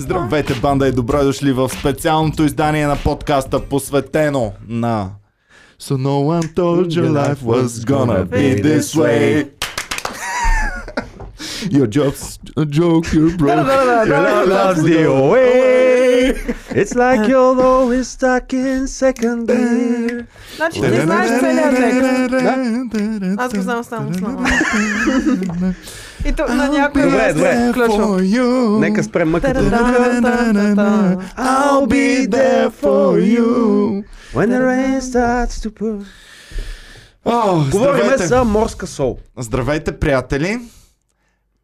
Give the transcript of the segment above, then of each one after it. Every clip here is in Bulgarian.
Здравейте, банда и добре дошли в специалното издание на подкаста, посветено на So no one told your life was gonna be this way. Your job's a joke, you're broke. Your love's the way. It's like you're always stuck in second gear. Значи ти знаеш целият текст. Аз го знам само с нова. И то на някой Добре, добре. се включва. Нека спрем мъката. I'll be there for you. When the rain starts to pour. Здравейте. за морска сол. Здравейте, приятели!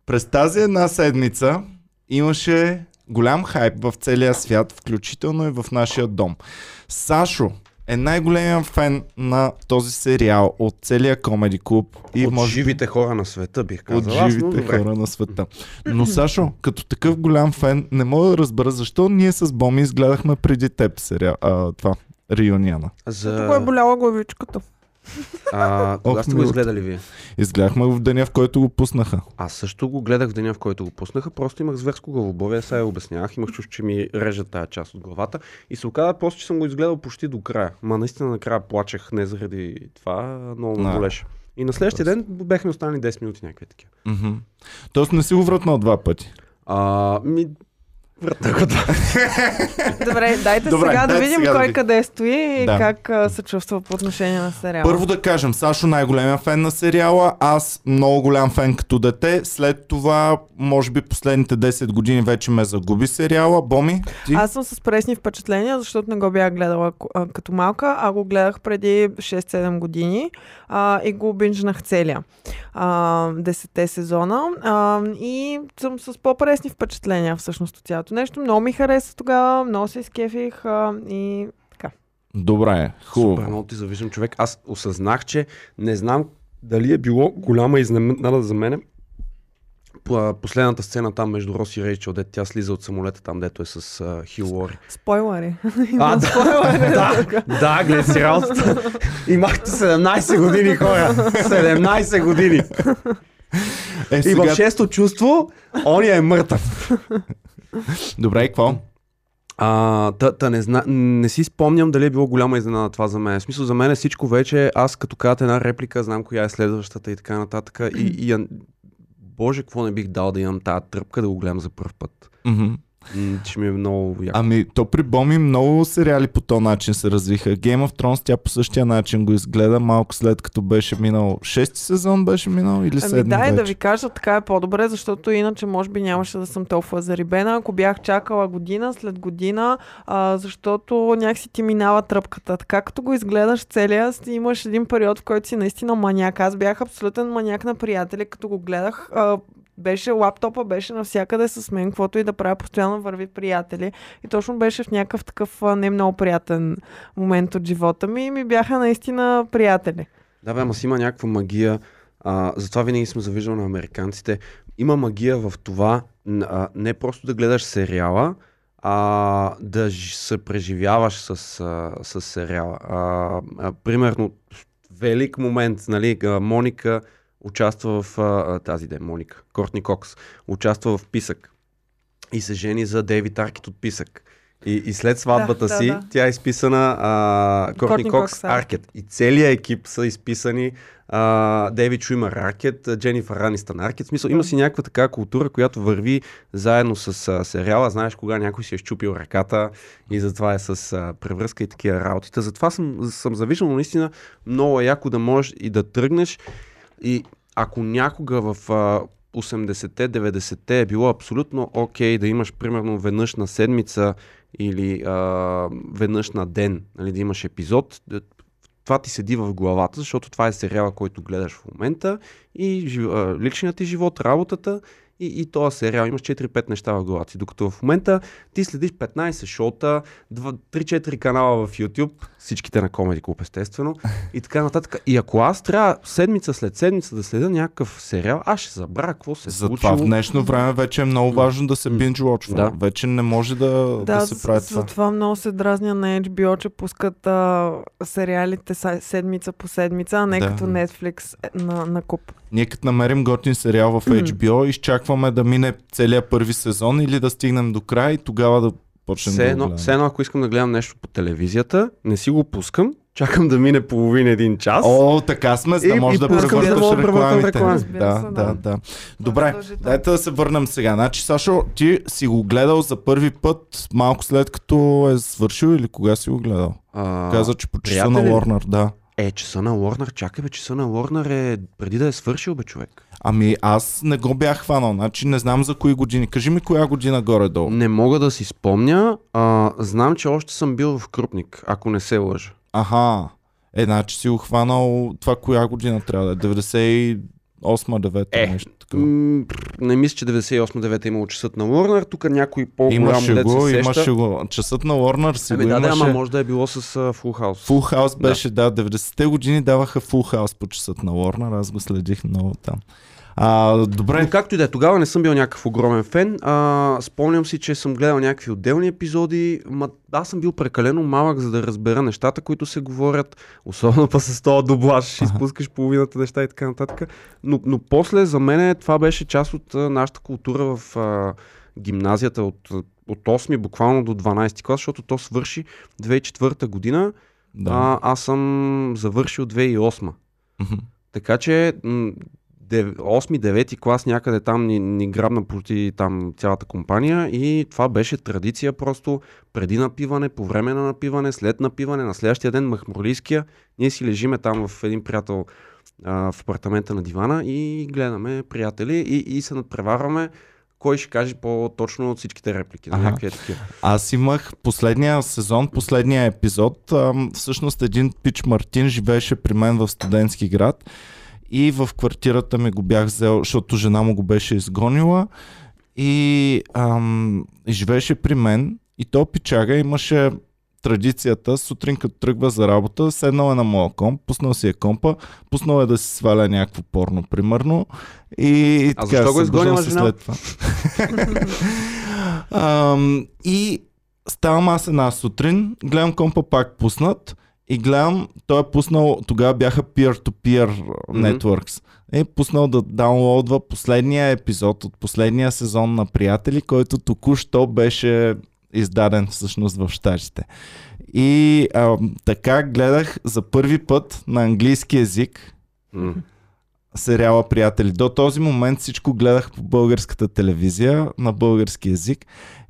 През тази една седмица имаше голям хайп в целия свят, включително и в нашия дом. Сашо е най-големият фен на този сериал от целия комеди клуб и От може живите хора на света, бих от казал. Аз, но живите добре. хора на света. Но Сашо, като такъв голям фен, не мога да разбера защо ние с Боми изгледахме преди теб сериал, а, това, реюнияна. За... Тук е боляла главичката. А, кога сте го изгледали вие? Изгледахме в деня, в който го пуснаха. Аз също го гледах в деня, в който го пуснаха, просто имах зверско главоболие, сега я обяснявах, имах чувство, че ми режат тая част от главата и се оказа просто, че съм го изгледал почти до края. Ма наистина накрая плачех не заради това, много ме болеше. И на следващия ден бехме останали 10 минути някакви такива. Тоест не си го вратнал два пъти. А, ми... Вратна го да. Добре, дайте Добре, сега да видим сега да кой видим. къде стои и Да. как а, се чувства по отношение на сериала. Първо да кажем, Сашо най-големия фен на сериала, аз много голям фен като дете, след това, може би последните 10 години вече ме загуби сериала. Боми, ти? Аз съм с пресни впечатления, защото не го бях гледала като малка, а го гледах преди 6-7 години а, и го бинжнах целия. А, 10 сезона а, и съм с по-пресни впечатления всъщност от цялото нещо. Много ми хареса тогава, много се изкефих а, и Добре, Супер, хубаво. много ти завиждам човек. Аз осъзнах, че не знам дали е било голяма изненада за мене. По- Последната сцена там между Рос и Рейчел, дето тя слиза от самолета там, дето е с uh, Хил Лори. спойлери. А, да, да, да, гледай си работата. Имахте 17 години, хора. 17 години. Е, И сега... в шесто чувство, ония е мъртъв. Добре, и какво? А, та, та не, зна, не си спомням дали е било голяма изненада това за мен. В смисъл за мен е всичко вече, аз като казвате една реплика, знам коя е следващата и така нататък. И, и Боже, какво не бих дал да имам тази тръпка да го гледам за първ път. Мгм. М, Ще ми е много яко. Ами, то при Боми много сериали по този начин се развиха. Game of Thrones тя по същия начин го изгледа малко след като беше минал. Шести сезон беше минал или Ами седми да, и да вече? ви кажа, така е по-добре, защото иначе може би нямаше да съм толкова зарибена, ако бях чакала година след година, а, защото някакси ти минава тръпката. Така като го изгледаш целия, си имаш един период, в който си наистина маняк. Аз бях абсолютен маняк на приятели, като го гледах. А, беше лаптопа, беше навсякъде с мен, каквото и да правя, постоянно върви приятели. И точно беше в някакъв такъв не много приятен момент от живота ми и ми бяха наистина приятели. Да, бе, ама си има някаква магия. А, затова винаги съм завиждал на американците. Има магия в това а, не просто да гледаш сериала, а да се преживяваш с, а, с сериала. А, а, примерно, велик момент, нали, Моника участва в а, тази ден, Моника, Кортни Кокс, участва в Писък и се жени за Дейвид Аркет от Писък. И, и след сватбата да, си, да. тя е изписана а, Кортни Кортни Кокс Кокс Аркет. И целият екип са изписани а, Дейвид Шуимър Аркет, Дженифър Ранистън Аркет. В смисъл, има си някаква така култура, която върви заедно с а, сериала. Знаеш кога някой си е щупил ръката и затова е с а, превръзка и такива работите. Затова съм, съм завиждал, но наистина много е яко да можеш и да тръгнеш и ако някога в а, 80-те, 90-те е било абсолютно окей да имаш примерно веднъж на седмица или а, веднъж на ден, нали, да имаш епизод, това ти седи в главата, защото това е сериала, който гледаш в момента и а, личният ти живот, работата и, и този сериал. Имаш 4-5 неща в главата си. Докато в момента ти следиш 15 шоута, 3-4 канала в YouTube, всичките на Comedy Club естествено, и така нататък. И ако аз трябва седмица след седмица да следя някакъв сериал, аз ще забравя какво се е Затова в днешно време вече е много важно да се binge watchва. Да. Вече не може да, да, Да, се прави за това. това много се дразня на HBO, че пускат а, сериалите седмица по седмица, а не Да. като Netflix е, на, на куп. Ние като намерим готин сериал в HBO, изчакваме да мине целият първи сезон или да стигнем до край и тогава да почнем Все да едно, гледаме. все едно, ако искам да гледам нещо по телевизията, не си го пускам, чакам да мине половин един час. О, така сме, за да И- може да превърташ да да рекламите. реклами. Разбира Да, се, да, да. да. Добре, задължително. дайте да се върнем сега. Значи, Сашо, ти си го гледал за първи път малко след като е свършил или кога си го гледал? А, Каза, че по часа на? Лорнар, да. Е, часа на Лорнар, чакай бе, часа на Лорнар е преди да е свършил бе човек. Ами аз не го бях хванал, значи не знам за кои години. Кажи ми коя година горе-долу. Не мога да си спомня, а, знам, че още съм бил в Крупник, ако не се лъжа. Аха. Е, значи си го хванал това коя година трябва да е? 98-9 Е, нещо такова. М, не мисля, че 98-9 е имало часът на Лорнар, тук някой по-голям Имаше дет го, се сеща. имаше го. Часът на Лорнар си Ами го да, да, имаше. ама може да е било с uh, Full House. Фул хаус беше, да. 90-те години даваха фул хаус по часът на Лорнар, аз го следих много там. А, добре, Но както и да е, тогава не съм бил някакъв огромен фен. А, спомням си, че съм гледал някакви отделни епизоди. Ма, аз съм бил прекалено малък, за да разбера нещата, които се говорят. Особено па с този дублаж, ще изпускаш половината неща и така нататък. Но, но после за мен това беше част от а, нашата култура в а, гимназията от, от 8 буквално до 12 клас, защото то свърши 2004 година. да. А, аз съм завършил 2008. Мгм. Така че 8-9 клас някъде там ни, ни грабна почти там цялата компания и това беше традиция просто преди напиване, по време на напиване, след напиване, на следващия ден махмурлийския. Ние си лежиме там в един приятел а, в апартамента на дивана и гледаме приятели и, и се надпреварваме кой ще каже по-точно от всичките реплики. На Аха. някакви такива. Аз имах последния сезон, последния епизод. Ам, всъщност един пич Мартин живееше при мен в студентски град и в квартирата ми го бях взел, защото жена му го беше изгонила и, ам, и живееше при мен и то пичага имаше традицията, сутрин като тръгва за работа, седнал е на моя комп, пуснал си е компа, пуснал е да си сваля някакво порно, примерно. И А така, защо го изгонила жена? след това. Ам, и ставам аз една сутрин, гледам компа пак пуснат и гледам, той е пуснал, тогава бяха peer-to-peer networks. Е пуснал да даунлоудва последния епизод от последния сезон на Приятели, който току-що беше издаден всъщност в Штатите. И а, така гледах за първи път на английски язик М. сериала Приятели. До този момент всичко гледах по българската телевизия на български язик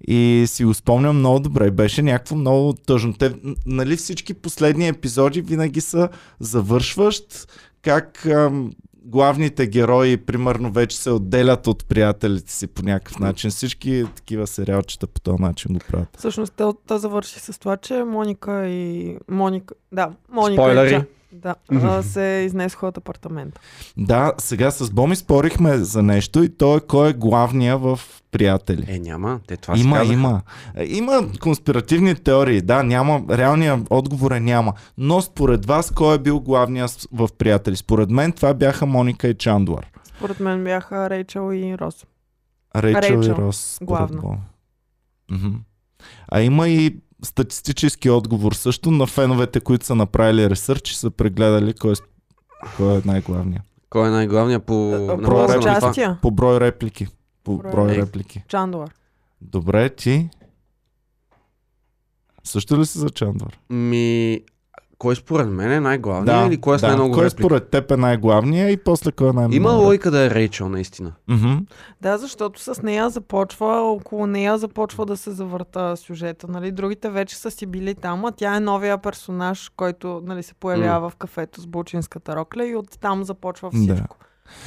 и си го спомням много добре. Беше някакво много тъжно. Те, нали всички последни епизоди винаги са завършващ как ам, главните герои, примерно, вече се отделят от приятелите си по някакъв начин. Всички такива сериалчета по този начин го правят. Всъщност, то, то завърши с това, че Моника и... Моника... Да, Моника Спойлери. и Ча... Да, а, се изнесоха от апартамента. Да, сега с Боми спорихме за нещо и то е кой е главния в приятели. Е, няма. Те това си Има, казаха. има. Е, Има конспиративни теории, да, няма. Реалният отговор е няма. Но според вас, кой е бил главният с- в приятели? Според мен това бяха Моника и Чандлър. Според мен бяха Рейчел и Рос. Рейчел, и Рейчел, Рос. според главно. Мгм. А има и статистически отговор също на феновете, които са направили ресърч и са прегледали кой е, кой е най-главният. Кой е най-главният по... База на това? участия. По брой реплики. По Брой брой реплики. реплики. Чандуар. Добре, ти? Също ли си за Чандлър? Ми, кой според мен е най-главният или кой е с да. най-много Кой реплики? според теб е най-главният и после кой е най-много Има логика да е Рейчел, наистина. Мгм. Да, защото с нея започва, около нея започва да се завърта сюжета. Нали? Другите вече са си били там, а тя е новия персонаж, който нали, се появява в кафето с булчинската рокля и оттам започва Да.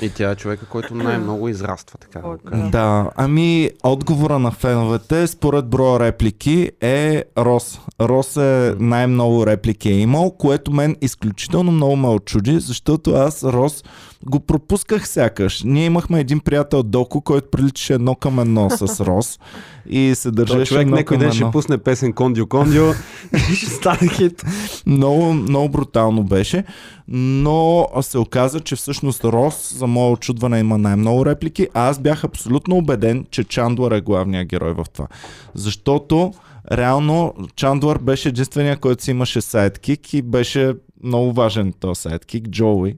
И тя е човека, който най-много израства, така да кажа. Да, ами отговора на феновете според броя реплики е Рос. Рос е най-много реплики е имал, което мен изключително много ме очуди, защото аз Рос го пропусках сякаш. Ние имахме един приятел Доко, който приличаше едно към едно с Рос и се държеше човек едно някой ден ще пусне песен Кондио Кондио и ще стане хит. Много, много брутално беше, но се оказа, че всъщност Рос, за мое очудване, има най-много реплики, а аз бях абсолютно убеден, че Чандлър е главният герой в това. Защото реално Чандлър беше единствения, който си имаше сайдкик и беше много важен този сайдкик, Джоуи.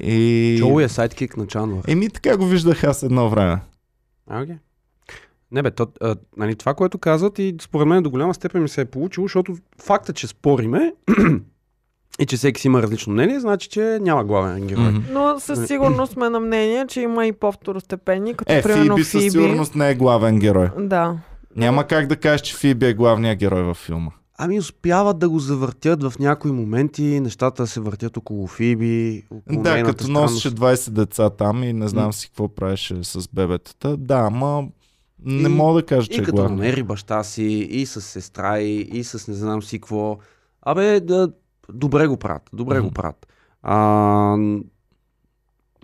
И... Джоуи е сайдкик на Чандлър. Еми така го виждах аз едно време. А, окей. Не бе, то, а, нали, това, което казват и според мен до голяма степен ми се е получило, защото факта, че спориме и че всеки си има различно мнение, значи, че няма главен герой. Мгм. Но със сигурност сме на мнение, че има и по-второстепенни, като Е, примерно Фиби Фиби. със сигурност не е главен герой. Да. Няма как да кажеш, че Фиби е главният герой във филма. Ами успяват да го завъртят в някои моменти, нещата се въртят около Фиби, около Да, като носеше странност. 20 деца там и не знам си какво правеше с бебетата. Да, ама не И- мога да кажа, че И е като намери баща си, и с сестра и, и с не знам си какво. Абе, да, добре го правят, добре Мгм. го правят. А,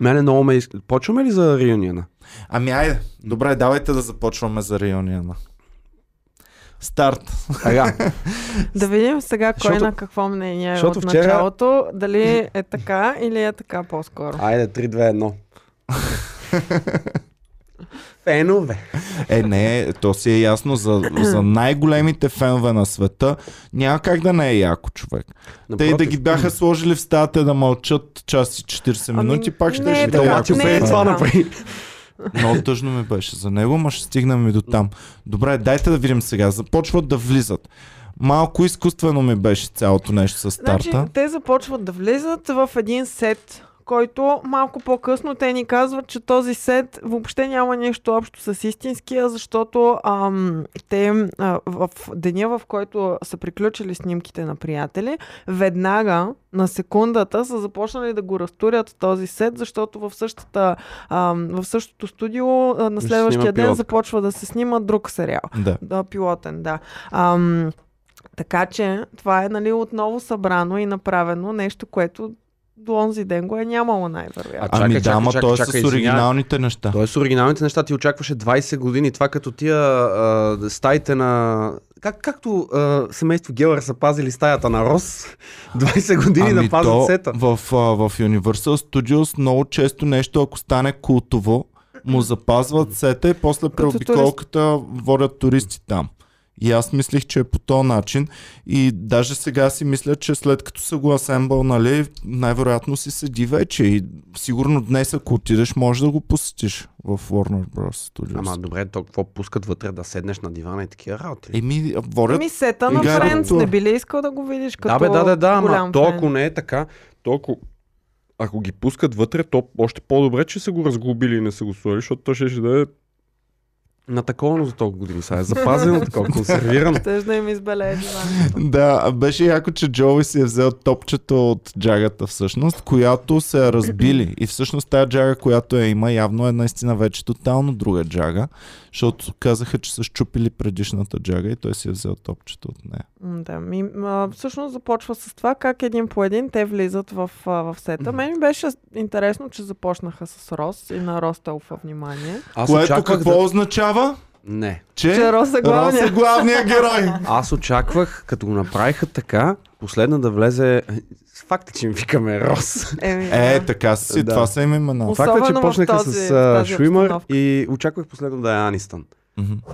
мене много ме... Почваме ли за реюниона? Ами айде, добре, давайте да започваме за реюниона. Старт. Ага. Да видим сега кой Защото- на какво мнение е защото от вчера- началото. Дали е така или е така по-скоро. Айде, 3-2-1. Фенове. Е, не, то си е ясно за, за най-големите фенове на света. Няма как да не е яко човек. Те и да ги бяха сложили в стаята да мълчат час и 40 Ами, минути, пак ще не е така, не е така. направи. Много тъжно ми беше за него, ма ще стигнем и до там. Добре, дайте да видим сега. Започват да влизат. Малко изкуствено ми беше цялото нещо с Значи, старта. те започват да влизат в един сет, който малко по-късно те ни казват, че този сет въобще няма нещо общо с истинския, защото ам, те а, в деня, в който са приключили снимките на приятели, веднага на секундата са започнали да го разтурят този сет, защото в, същата, ам, в същото студио а, на следващия ден пилотка. започва да се снима друг сериал. Да. Да, пилотен, да. Ам, така че това е нали, отново събрано и направено нещо, което до онзи ден го е нямало най-вероятно. А, Ами чакай, да, ама чакай, то е чакай, с оригиналните неща. Той с оригиналните неща ти очакваше 20 години. Това като тия а, стаите на... Как, както а, семейство Гелър са пазили стаята на Рос, 20 години ами да пазят то сета. в, а, в Universal Studios много често нещо, ако стане култово, му запазват сета и после при Като обиколката водят туристи там. И аз мислих, че е по този начин. И даже сега си мисля, че след като са го асембъл, нали, най-вероятно си седи вече. И сигурно днес, ако отидеш, можеш да го посетиш в Warner Bros. Studios. Ама добре, то какво пускат вътре да седнеш на дивана и такива работи? Еми, водят Ами сета на. Френдс не би ли искал да го видиш като Да, бе, да, да, да, ама то ако не е така, то ако, ако ги пускат вътре, то още по-добре, че са го разглобили и не са го сложили, защото то ще, ще да е на такова за толкова години. Сега е запазено, такова, консервирано. Щеш да им избелее дивана. Да, беше яко, че Джоуи си е взел топчето от джагата всъщност, която се е разбили. И всъщност тази джага, която я има, явно е наистина вече тотално друга джага, защото казаха, че са щупили предишната джага и той си е взел топчето от нея. Да, ми, а, всъщност започва с това как един по един те влизат в, а, в сета. Мен ми беше интересно, че започнаха с Рос и на Рос толкова внимание. Аз Което какво да... означава? Не. Че, Че Рос е Рос главният. е главният герой. Аз очаквах, като го направиха така, последна да влезе... Факт е, че им викаме Рос. Еми, Е, да. така си, Да. това са им имена. Факт е, че почнаха този- с Шуимър и очаквах последно да е Анистън.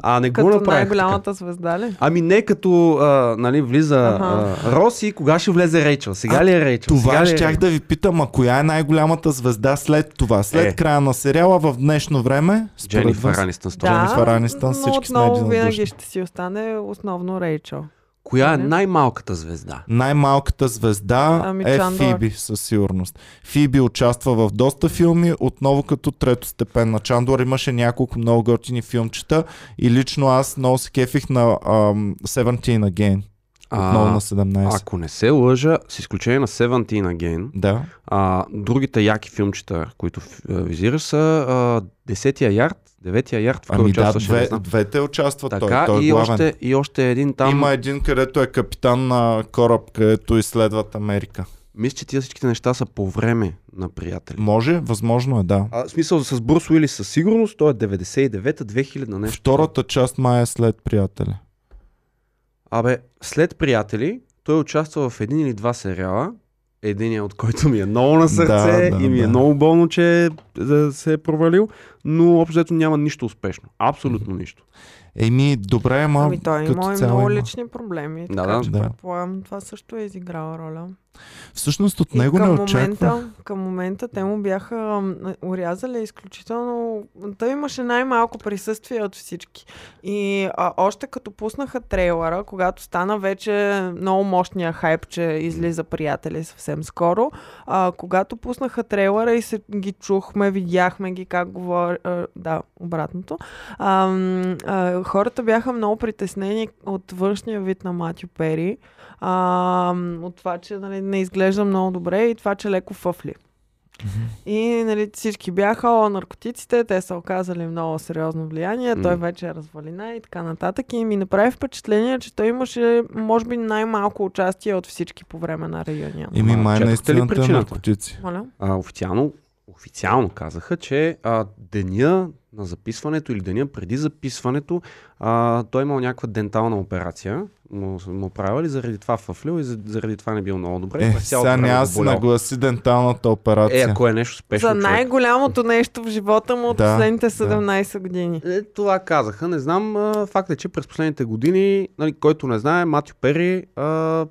А не го Като направих най-голямата звезда ли? Ами не като а, нали, влиза Ага. а, Рос и кога ще влезе Рейчел. Сега ли е Рейчел? Това Сега е щях да ви питам, а коя е най-голямата звезда след това? След Е. края на сериала в днешно време? вас? Анистън. Да. Дженифър Анистън, но всички сме отново единодушни. винаги ще си остане основно Рейчел. Коя е най-малката звезда? Най-малката звезда Ами, е Чандър. Фиби, със сигурност. Фиби участва в доста филми, отново като трето степен на Чандор. Имаше няколко много готини филмчета и лично аз много се кефих на um, 17 Again. Отново А, на 17. ако не се лъжа, с изключение на Seventeen Again, Да. а, другите яки филмчета, които а, визираш са а, 10-я ярд, 9-я ярд, в който Ами да, не две, двете участват. той, Така, той е и, главен. още, и още един там. Има един, където е капитан на кораб, където изследват Америка. Мисля, че тия всичките неща са по време на приятели. Може, възможно е, да. А, в смисъл с Брус Уилис със сигурност, той е 99-та, 2000 на нещо. Втората част май е след приятели. Абе, след приятели, той участва в един или два сериала, единият от който ми е много на сърце Да, да, и ми е да. много болно, че е, да, се е провалил. но общо няма нищо успешно. Абсолютно нищо. Еми, добре, ама Ами той има и много има. лични проблеми. Да, така да. че Да. предполагам, това също е изиграла роля. Всъщност от И него не момента, към момента те му бяха урязали изключително... Той имаше най-малко присъствие от всички. И а, още като пуснаха трейлера, когато стана вече много мощния хайп, че излиза приятели съвсем скоро, а, когато пуснаха трейлера и се ги чухме, видяхме ги как говори... А, да, обратното. А, а, хората бяха много притеснени от външния вид на Матю Пери а, от това, че нали, не изглежда много добре и това, че леко фъфли. И нали, всички бяха, о, наркотиците, те са оказали много сериозно влияние, той вече е развалина и така нататък. И ми направи впечатление, че той имаше, може би, най-малко участие от всички по време на райония. Еми, май наистина наркотици. Моля? А, официално, официално казаха, че а, деня на записването или деня преди записването а, той имал някаква дентална операция, му, му правили, заради това фъфлил и за- заради това не бил много добре. Е, сега време няма го да болял. нагласи денталната операция. Е, ако е нещо спешно, За човек. най-голямото нещо в живота му от Да, последните да. 17 години. Е, това казаха. Не знам. А, факт е, че през последните години, нали, който не знае, Матю Пери а,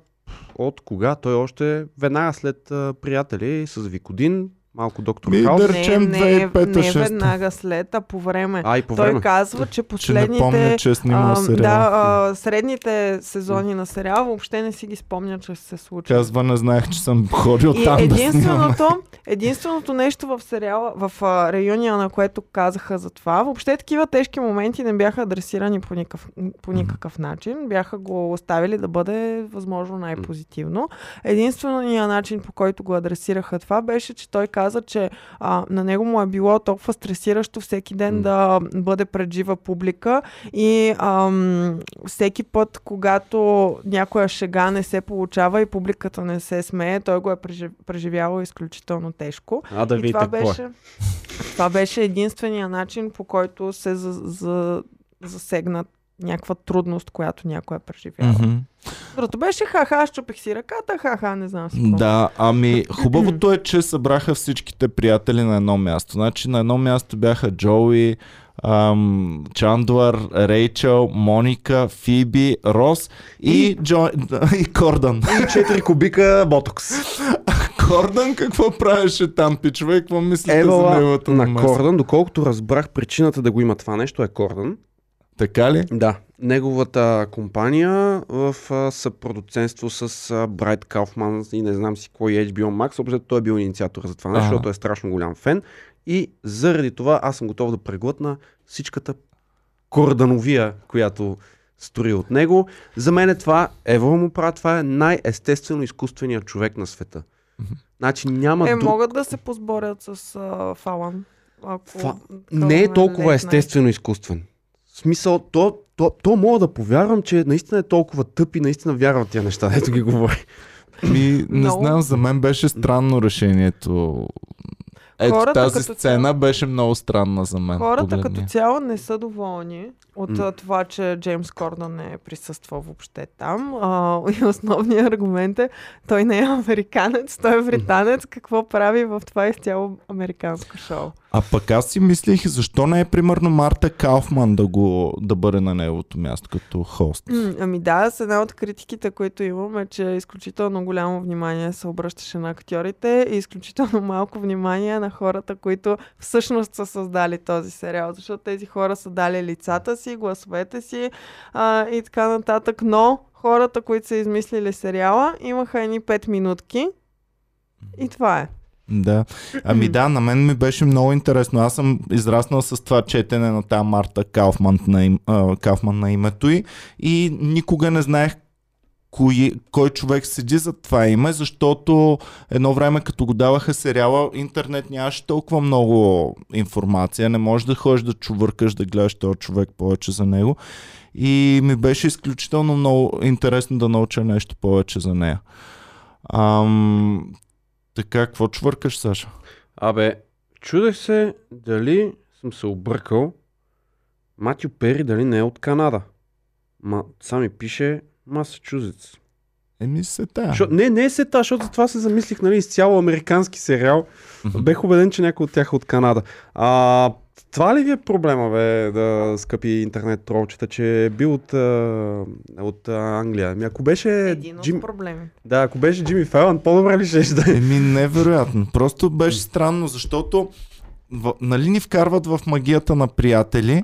от кога? Той още веднага след а, приятели с Викодин, малко доктор Ми, Хаус. да речем не, не, 2005-2006. не веднага след, а по време. А, и по Той време. казва, че Че не последните... помня, че е а, да, а, средните сезони на сериал въобще не си ги спомня, че се случва. Казва, не знаех, че съм ходил И там да снимам. единственото, единственото нещо в сериала, в а, райония, на което казаха за това, въобще такива тежки моменти не бяха адресирани по никакъв, по никакъв начин. Бяха го оставили да бъде възможно най-позитивно. Единственият начин, по който го адресираха това, беше, че той каза, че а, на него му е било толкова стресиращо всеки ден М. да бъде пред жива публика и ам, всеки път, когато някоя шега не се получава и публиката не се смее, той го е прежив... преживявал изключително тежко. А да видите това е. беше, това беше единствения начин, по който се за, за, засегна някаква трудност, която някой е преживял. Мгм. Другото беше ха-ха, щупих си ръката, ха-ха, не знам си какво. Да, ами хубавото е, че събраха всичките приятели на едно място. Значи на едно място бяха Джоуи, ам, Чандлър, Рейчел, Моника, Фиби, Рос и, Джо... и Кордан. И 4 кубика ботокс. Кордан какво правеше там, пичове? и Какво мислите за Евала неговата на намеса? Кордън, доколкото разбрах причината да го има това нещо е Кордън. Така ли? Да. Неговата компания в съпродуценство с Брайт Кауфман и не знам си кой HBO Max, общо той е бил инициатор за това нещо, защото е страшно голям фен. И заради това аз съм готов да преглътна всичката кордановия, която строи от него. За мен е това, Ево му прави, това е най-естествено изкуственият човек на света. Значи няма Е, друг... могат да се позборят с а, Фалан. Ако Фа- не е толкова естествено изкуствен. В смисъл, то, то, то мога да повярвам, че наистина е толкова тъп и наистина вярвам тия неща, ето ги говори. Ми, не Много. знам, за мен беше странно решението. Ето Хората тази сцена беше много странна за мен. Хората Погледни. като цяло не са доволни от а, това, че Джеймс Кордън не е присъствал въобще там. А, и основният аргумент е, той не е американец, той е британец. Какво прави в това изцяло американско шоу? А пък аз си мислих, защо не е примерно Марта Кауфман да, го, да бъде на неговото място като хост. М, Ами да, с една от критиките, които имам е, че изключително голямо внимание се обръщаше на актьорите и изключително малко внимание на хората, които всъщност са създали този сериал, защото тези хора са дали лицата си, гласовете си а, и така нататък, но хората, които са измислили сериала, имаха едни 5 минутки и това е. Да. Ами да, на мен ми беше много интересно. Аз съм израснал с това четене на тази Марта Кауфман на, им, а, Кауфман на името й и никога не знаех кой, кой човек седи за това име, защото едно време като го даваха сериала, интернет нямаше толкова много информация, не можеш да ходиш да чувъркаш, да гледаш този човек повече за него и ми беше изключително много интересно да науча нещо повече за нея. Ам, така, какво чвъркаш, Саша? Абе, чудех се дали съм се объркал. Матю Пери дали не е от Канада. Ма, сами пише Масачузетс. Еми се тая. Шо, не, не е сета, защото за това се замислих, нали, изцяло американски сериал. Бех убеден, че някой от тях е от Канада. А, Това ли ви е проблема, бе, да скъпи интернет тролчета, че е бил от, от Англия? Ами ако беше Един от Джим... проблеми. Да, ако беше Джимми Файлан, по-добре ли ще да е? Еми, невероятно. Просто беше странно, защото в, нали ни вкарват в магията на приятели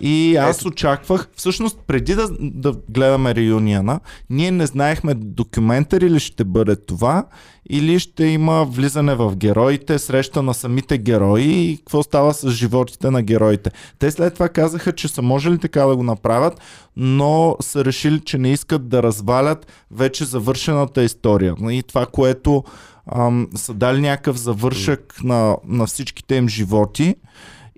и аз Ето. очаквах, всъщност преди да, да гледаме реюнияна, ние не знаехме документари ли ще бъде това или ще има влизане в героите, среща на самите герои и какво става с животите на героите. Те след това казаха, че са можели така да го направят, но са решили, че не искат да развалят вече завършената история. И това, което ам, са дали някакъв завършък на, на всичките им животи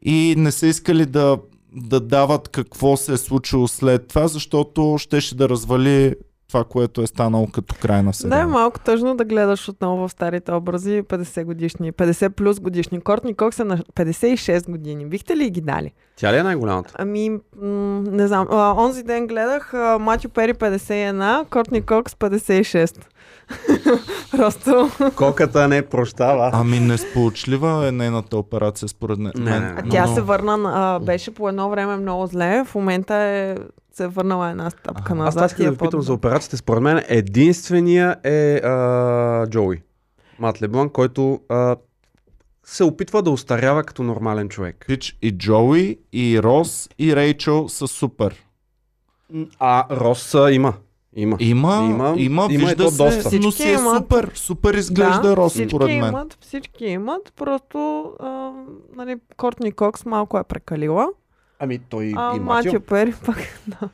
и не са искали да, да дават какво се е случило след това, защото щеше да развали това, което е станало като край на Да, сериала. е малко тъжно да гледаш отново в старите образи 50 годишни, 50 плюс годишни. Кортни Кокс е на 56 години. Бихте ли ги дали? Тя ли е най-голямата? Ами, м- не знам. А, онзи ден гледах а, Матю Пери 51, Кортни Кокс 56. Просто. Коката не прощава. Ами несполучлива е нейната операция според мен. Не, не. А тя но- се върна, а, беше по едно време много зле, в момента е се е върнала една стъпка назад. Аз това искам да е ви питам за операцията. Според мен единствения е а, Джоуи. Мат Леблан, който а, се опитва да устарява като нормален човек. Пич и Джоуи, и Рос, и Рейчел са супер. А Рос а, има. Има. Има, има, Има- има, вижда се, доста. но си е имат. супер. Супер изглежда Рос, всички според мен. имат, всички имат, просто а, нали, Кортни Кокс малко е прекалила. Ами той А и Матю Матио. Пери пък, да.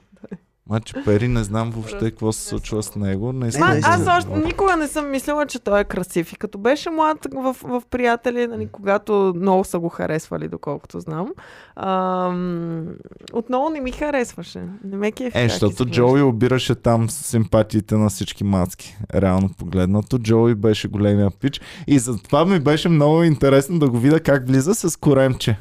Мачо Пери не знам въобще какво се случва с него. Не, Ма, аз още никога не съм мислила, че той е красив. И като беше млад в, в приятели, нали, когато много са го харесвали, доколкото знам, ам, отново не ми харесваше. Не ме кефи Е, защото. Джоуи обираше там симпатиите на всички мацки. Реално погледнато. Джоуи беше големия пич. И затова ми беше много интересно да го видя как влиза с коремче.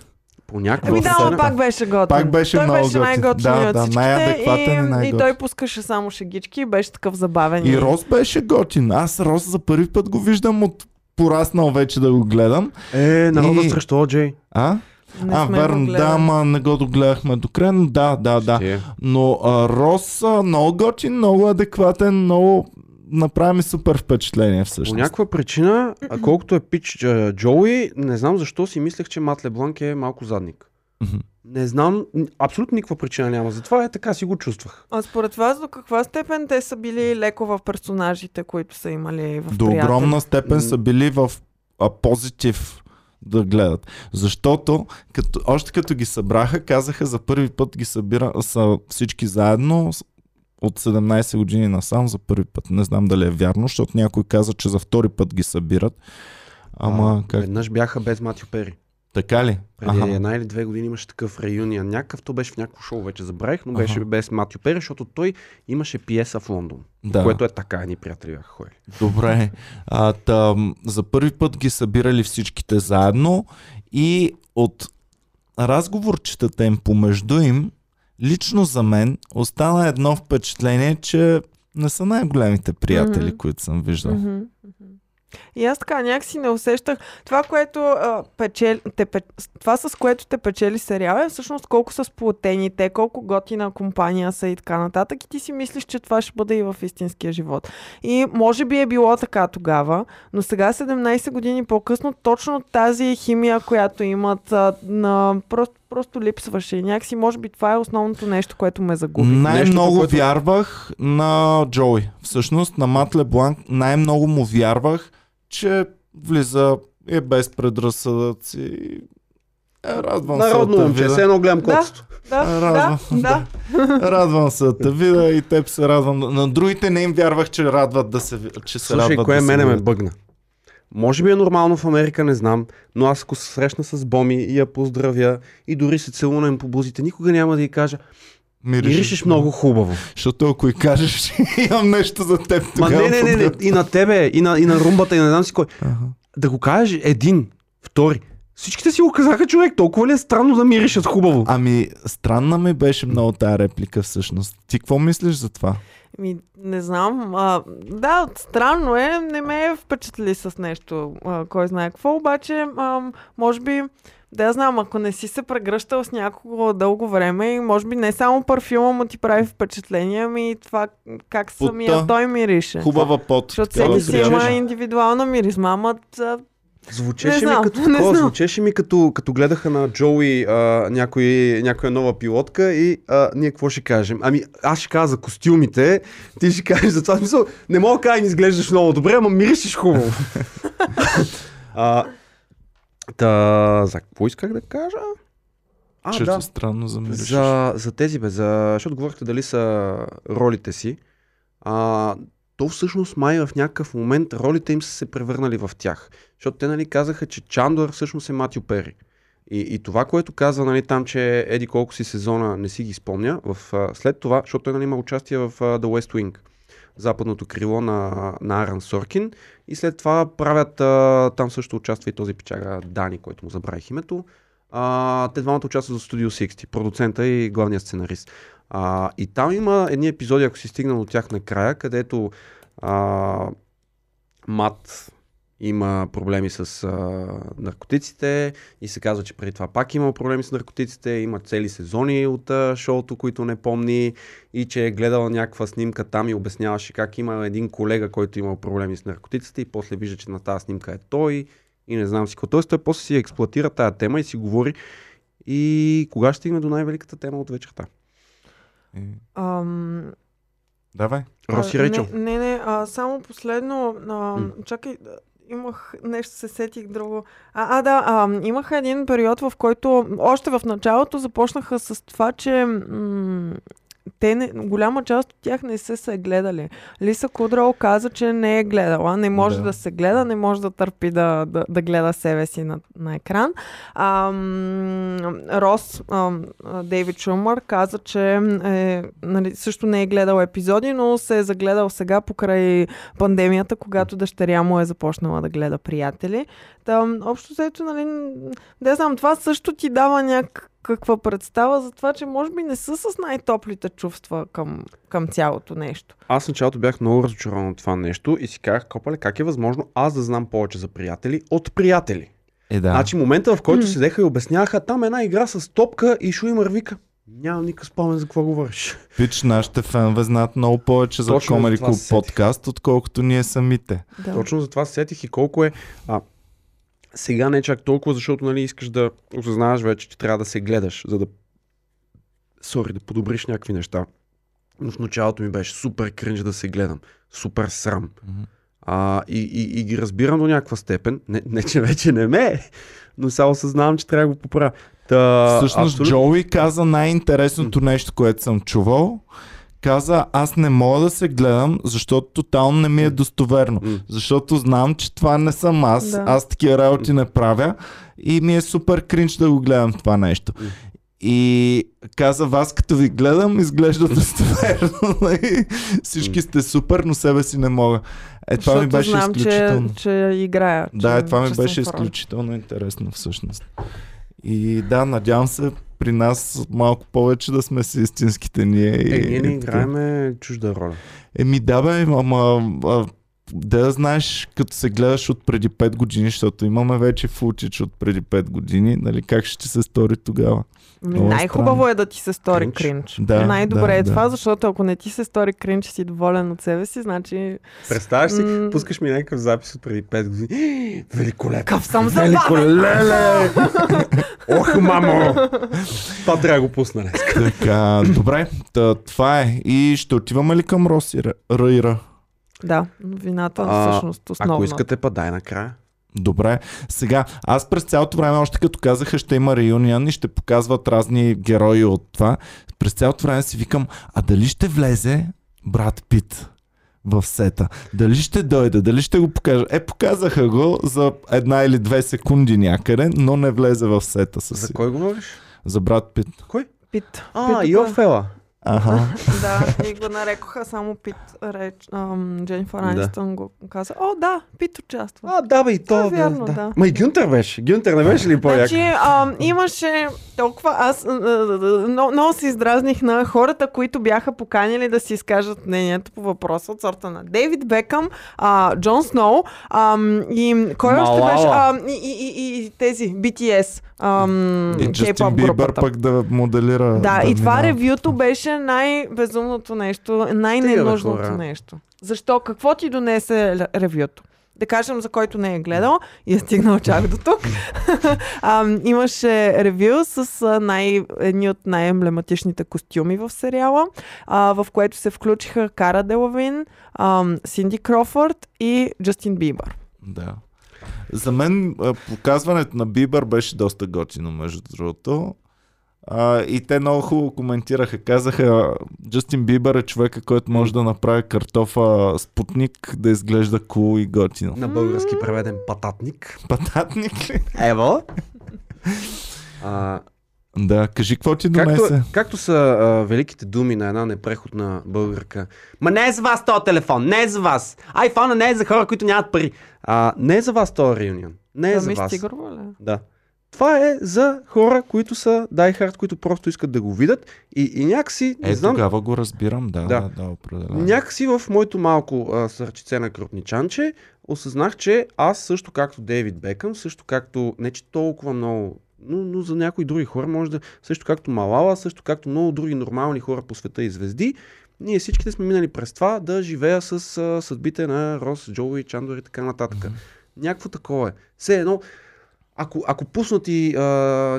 По някаква Ами да, но пак беше готин. Пак беше той много беше готин. най-готин Да, от да, всичките най-адекватен и и, и той пускаше само шегички и беше такъв забавен. И Рос беше готин. Аз Рос за първи път го виждам от пораснал вече да го гледам. Е, народа И- срещу Оджей. А? Не а, верно, да, ама не го догледахме до края, но да, да, да. Ще. Но а, Рос а, много готин, много адекватен, много направи ми супер впечатление По всъщност. някаква причина, а колкото е пич а, Джоуи, не знам защо си мислех, че Мат Лебланк е малко задник. Не знам, абсолютно никаква причина няма. Затова е така си го чувствах. А според вас до каква степен те са били леко в персонажите, които са имали в До приятели? огромна степен са били в а, позитив да гледат. Защото като, още като ги събраха, казаха за първи път ги събира, са всички заедно от 17 години насам за първи път. Не знам дали е вярно, защото някой каза, че за втори път ги събират. Ама а, как? Веднъж бяха без Матио Пери. Така ли? Преди Аха. една или две години имаше такъв реюнион. Някакъв, то беше в някакво шоу, вече забравих, но беше Аха. без Матио Пери, защото той имаше пиеса в Лондон. Да. Което е така, едни приятели бяха ходили. Добре. А, тъм, за първи път ги събирали всичките заедно и от разговорчетата им помежду им, лично за мен остана едно впечатление, че не са най-големите приятели, Мгм. които съм виждал. Мгм. И аз така някакси не усещах. Това, което а, печели, те, това с което те печели сериала е всъщност колко са сплотени те, колко готина компания са и така нататък. И ти си мислиш, че това ще бъде и в истинския живот. И може би е било така тогава, но сега 17 години по-късно точно тази химия, която имат, а, на, просто, просто липсваше. И някакси може би това е основното нещо, което ме загуби. Най-много което- вярвах на Джоуи. Всъщност на Мат Лебланк най-много му вярвах, че влиза е без предразсъдъци. Е, радвам се Народно да те момче, все едно гледам Да. котото. Да, да, Радвам, да. Радвам се да те видя и теб се радвам. На другите не им вярвах, че радват да се, че се Слушай, радват кое да се мене ме бъгна? Може би е нормално в Америка, не знам, но аз ако се срещна с Боми и я поздравя и дори се целунем по бузите, никога няма да й кажа, миришеш много хубаво. Защото ако и кажеш, имам нещо за теб Ма не, не, не, не, и на тебе, и на, и на румбата, и на не знам си кой. Ага. Да го кажеш един, втори. Всичките си го казаха, човек, толкова ли е странно да миришат хубаво? Ами, странна ми беше много тая реплика всъщност. Ти какво мислиш за това? Ми, не знам. А, да, странно е. Не ме е впечатли с нещо, а, кой знае какво. Обаче, а, може би, Да, знам, ако не си се прегръщал с някого дълго време, и може би не само парфюма му ти прави впечатление, ами и това как самия Потта. той мирише. Хубава пот. Защото всеки си има индивидуална миризма, ама Звучеше знам, ми като такова, звучеше ми като, като гледаха на Джоуи а, някой, някоя нова пилотка и а, ние какво ще кажем? Ами аз ще кажа за костюмите, ти ще кажеш за това. Смисъл, не мога да кажа, не изглеждаш много добре, ама миришеш хубаво. а, та, за какво исках да кажа? А, Че да. странно замиришеш. За, за тези бе, за, защото говорихте дали са ролите си. А, то всъщност май в някакъв момент ролите им са се превърнали в тях. Защото те нали казаха, че Чандор всъщност е Матю Пери. И, и това, което казва нали, там, че еди колко си сезона не си ги спомня, в, след това, защото той нали, има участие в The West Wing, западното крило на, на Аран Соркин, и след това правят, а, там също участва и този печага Дани, който му забравих името, а, те двамата участват за Studio 60, продуцента и главният сценарист. А, и там има едни епизоди, ако си стигнал от тях накрая, където а, Мат има проблеми с а, наркотиците и се казва, че преди това пак има проблеми с наркотиците, има цели сезони от а, шоуто, които не помни и че е гледал някаква снимка там и обясняваше как има един колега, който имал проблеми с наркотиците и после вижда, че на тази снимка е той и не знам си какво. Тоест той после си експлуатира тая тема и си говори и кога ще стигне до най-великата тема от вечерта? Ам, Давай. Роси Рейчел. Не, не, не а, само последно, а, М. чакай, имах нещо, се сетих друго. А, а да, а, имах един период, в който още в началото започнаха с това, че м- те не, голяма част от тях не са се гледали. Лиса Кудрал каза, че не е гледала, не може Да. да, се гледа, не може да търпи да, да, да гледа себе си на, на екран. А, м, Рос, а, а, Дейвид Шумър, каза, че е, нали, също не е гледал епизоди, но се е загледал сега покрай пандемията, когато дъщеря му е започнала да гледа приятели. Та, общо взето, нали, да знам, това също ти дава някаква представа за това, че може би не са с най-топлите чувства към, към цялото нещо. Аз началото бях много разочарован от това нещо и си казах, копале, как е възможно аз да знам повече за приятели от приятели? Е, да. Значи момента, в който М. седеха и обясняха, там една игра с топка и Шуимър вика, нямам никакъв спомен за какво говориш. Пич, нашите фенове знаят много повече за Точно за Comedy Club подкаст, отколкото ние самите. Да. Точно за това се сетих и колко е... А, сега не е чак толкова, защото нали, искаш да осъзнаваш вече, че трябва да се гледаш, за да... Сори, да подобриш някакви неща. Но в началото ми беше супер кринж да се гледам. Супер срам. Мгм. А, и, и, и ги разбирам до някаква степен. Не, не че вече не ме е, но сега осъзнавам, че трябва да го поправя. Та, Всъщност абсолютно- Джоуи каза най-интересното нещо, което съм чувал. Каза, аз не мога да се гледам, защото тотално не ми е достоверно. Защото знам, че това не съм аз. Да. Аз такива работи не правя. И ми е супер кринч да го гледам това нещо. И каза, вас като ви гледам, изглежда достоверно. нали? Всички сте супер, но себе си не мога. Е, това ми беше знам, изключително. че, че играя. Да, че, е, това ми беше изключително интересно всъщност. И да, надявам се при нас малко повече да сме си истинските ние. Е, ние не играеме чужда роля. Еми да бе, ама а, да знаеш, като се гледаш от преди 5 години, защото имаме вече фулчич от преди 5 години, нали, как ще ти се стори тогава? Много най-хубаво е да ти се стори Кринч. кринч. Да, Най-добре да, е да. това, защото ако не ти се стори кринч си доволен от себе си, значи... Представяш си, М. пускаш ми някакъв запис от преди 5 години. Великолепно. Кав съм забавен! Великолеле! Ох, мамо! Това трябва да го пусна днес. Така, добре, та, това е. И ще отиваме ли към Роси Райра? Да, вината А, всъщност основна. Ако искате, па дай накрая. Добре. Сега, аз през цялото време, още като казаха, ще има реюнион и ще показват разни герои от това, през цялото време си викам, а дали ще влезе брат Пит в сета? Дали ще дойде? Дали ще го покажа? Е, показаха го за една или две секунди някъде, но не влезе в сета със За кой говориш? За брат Пит. Кой? Пит. А, Йофела. Аха. да, и го нарекоха само Пит реч. Ам, Дженнифър Анистън го каза. О, да, Пит участва. А, да, бе, и то. Е вярно, да. Ма и Гюнтер беше. Гюнтер не беше ли по-як? Значи, ам, имаше толкова... Аз много, много се издразних на хората, които бяха поканили да си изкажат мнението по въпроса от сорта на Дейвид Бекъм, а, Джон Сноу ам, и кой още беше? А, и, и, и, и тези, BTS. Ам, И Джастин Бибър пък да моделира. Да, и това минава. ревюто беше най-безумното нещо, най-ненужното нещо. Защо? Какво ти донесе ревюто? Да кажем, за който не е гледал и е стигнал чак до тук. а, имаше ревю с най- едни от най-емблематичните костюми в сериала, а, в което се включиха Кара Делавин, Синди Крофорд и Джастин Бибър. Да. За мен показването на Бибър беше доста готино, между другото. А, и те много хубаво коментираха. Казаха, Джастин Бибър е човека, който може да направи картофа спутник да изглежда кул и готино. На български преведен пататник. Пататник ли? Ево. А, Да, кажи какво ти както, донесе. както са а, великите думи на една непреходна българка. Ма не е за вас този телефон, не е за вас. Айфона не е за хора, които нямат пари. А, не е за вас този реюнион. Не е Да за ми вас. ли? Да. Това е за хора, които са die-hard, които просто искат да го видят и, и някакси, не Е, знам, тогава го разбирам, да, Да. да, да, определено. някакси в моето малко а, сърчице на крупничанче осъзнах, че аз също както Дейвид Бекъм, също както, не че толкова много, но, но за някои други хора може да, също както Малала, също както много други нормални хора по света и звезди, ние всичките сме минали през това да живея с а, съдбите на Рос, Джоуи, Чандор и така нататък. Mm-hmm. Някакво такова е. Все едно, ако, ако пуснати а,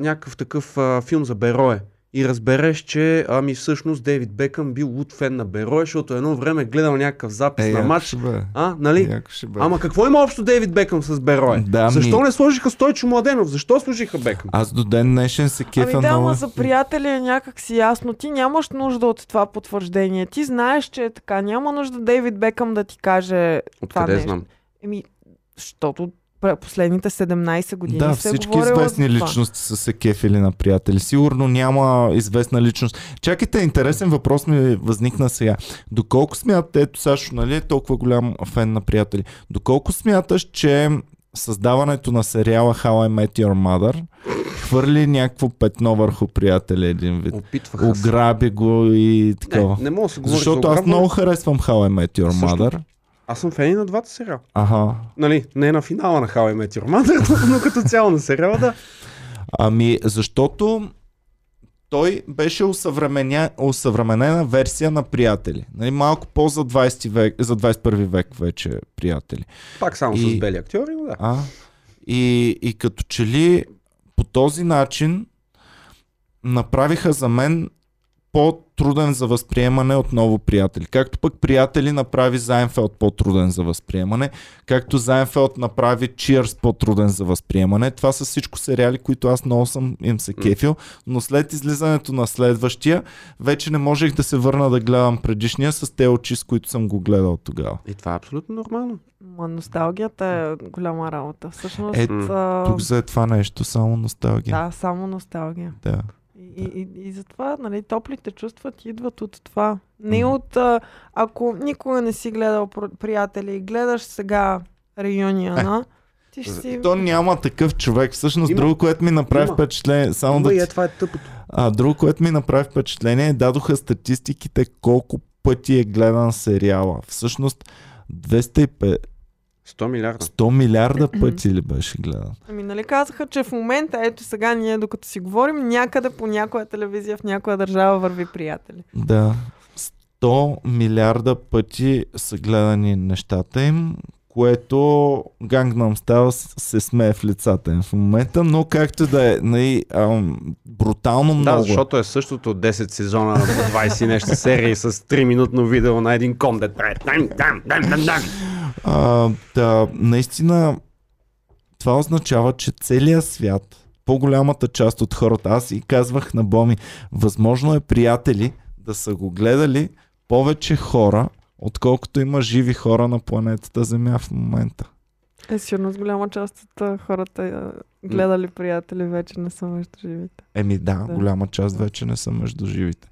някакъв такъв а, филм за Берое и разбереш, че ами всъщност Дейвид Бекъм бил луд фен на Берое, защото едно време гледал някакъв запис Е, на матч. А, нали? Ама какво има общо Дейвид Бекъм с Берое? Да, Защо ми- не сложиха Стойчо Младенов? Защо сложиха Бекъм? Аз до ден днешен се кефа Ами да, много. ама за приятели е някак си ясно. Ти нямаш нужда от това потвърждение. Ти знаеш, че е така. Няма нужда Дейвид Бекъм да ти каже това Откъде нещо. знам? Еми, защото последните 17 години Да, се е всички известни личности са се кефили на приятели. Сигурно няма известна личност. Чакайте, интересен въпрос ми възникна сега. Доколко смятате, ето Сашо, нали е толкова голям фен на приятели, доколко смяташ, че създаването на сериала How I Met Your Mother хвърли някакво петно върху приятели един вид? Опитваха се. Ограби го и такова. Не, не мога да се Защото за аз ограбване. много харесвам How I Met Your Също. Аз съм фен и на двата сериала. Ага. Нали, не на финала на How I Met Your Mother, но като цяло на сериала, да. Ами, защото той беше усъвременя, усъвременена версия на приятели. Нали, малко по-за 20 век, за 21 век вече приятели. Пак само И- с бели актьори, но да. А? И, и като че ли по този начин направиха за мен по-труден за възприемане от ново приятели. Както пък приятели направи Зайнфелд по-труден за възприемане, както Зайнфелд направи Cheers по-труден за възприемане. Това са всичко сериали, които аз много съм им се кефил, но след излизането на следващия, вече не можех да се върна да гледам предишния с те очи, с които съм го гледал тогава. И това е абсолютно нормално. Ма носталгията е голяма работа. Всъщност, Е, а, Тук за това нещо, само носталгия. да, само носталгия. да. И, и, и, и затова, нали, топлите чувства ти идват от това. Не от, а, ако никога не си гледал приятели и гледаш сега реюниона, ти ще си... То няма такъв човек. Всъщност, Има. друго, което ми направи Има. впечатление, само Има да и ти- е, това е тъпото. а, друго, което ми направи впечатление, дадоха статистиките колко пъти е гледан сериала. Всъщност, 250, 100 милиарда. 100 милиарда пъти ли беше гледан? Ами, нали казаха, че в момента, ето сега ние, докато си говорим, някъде по някоя телевизия в някоя държава върви приятели. Да. 100 милиарда пъти са гледани нещата им, което Gangnam Style се смее в лицата им в момента, но както да е, нали, ам, брутално много. Да, защото е същото 10 сезона на по 20 и нещо серии с 3 минутно видео на един ком, дет прави дам, дам, дам, дам, дам. А, да, наистина това означава, че целият свят, по-голямата част от хората, аз и казвах на Боми, възможно е приятели да са го гледали повече хора, отколкото има живи хора на планетата Земя в момента. Е, сигурно с голяма част от хората гледали приятели вече не са между живите. Еми да, Да. голяма част вече не са между живите.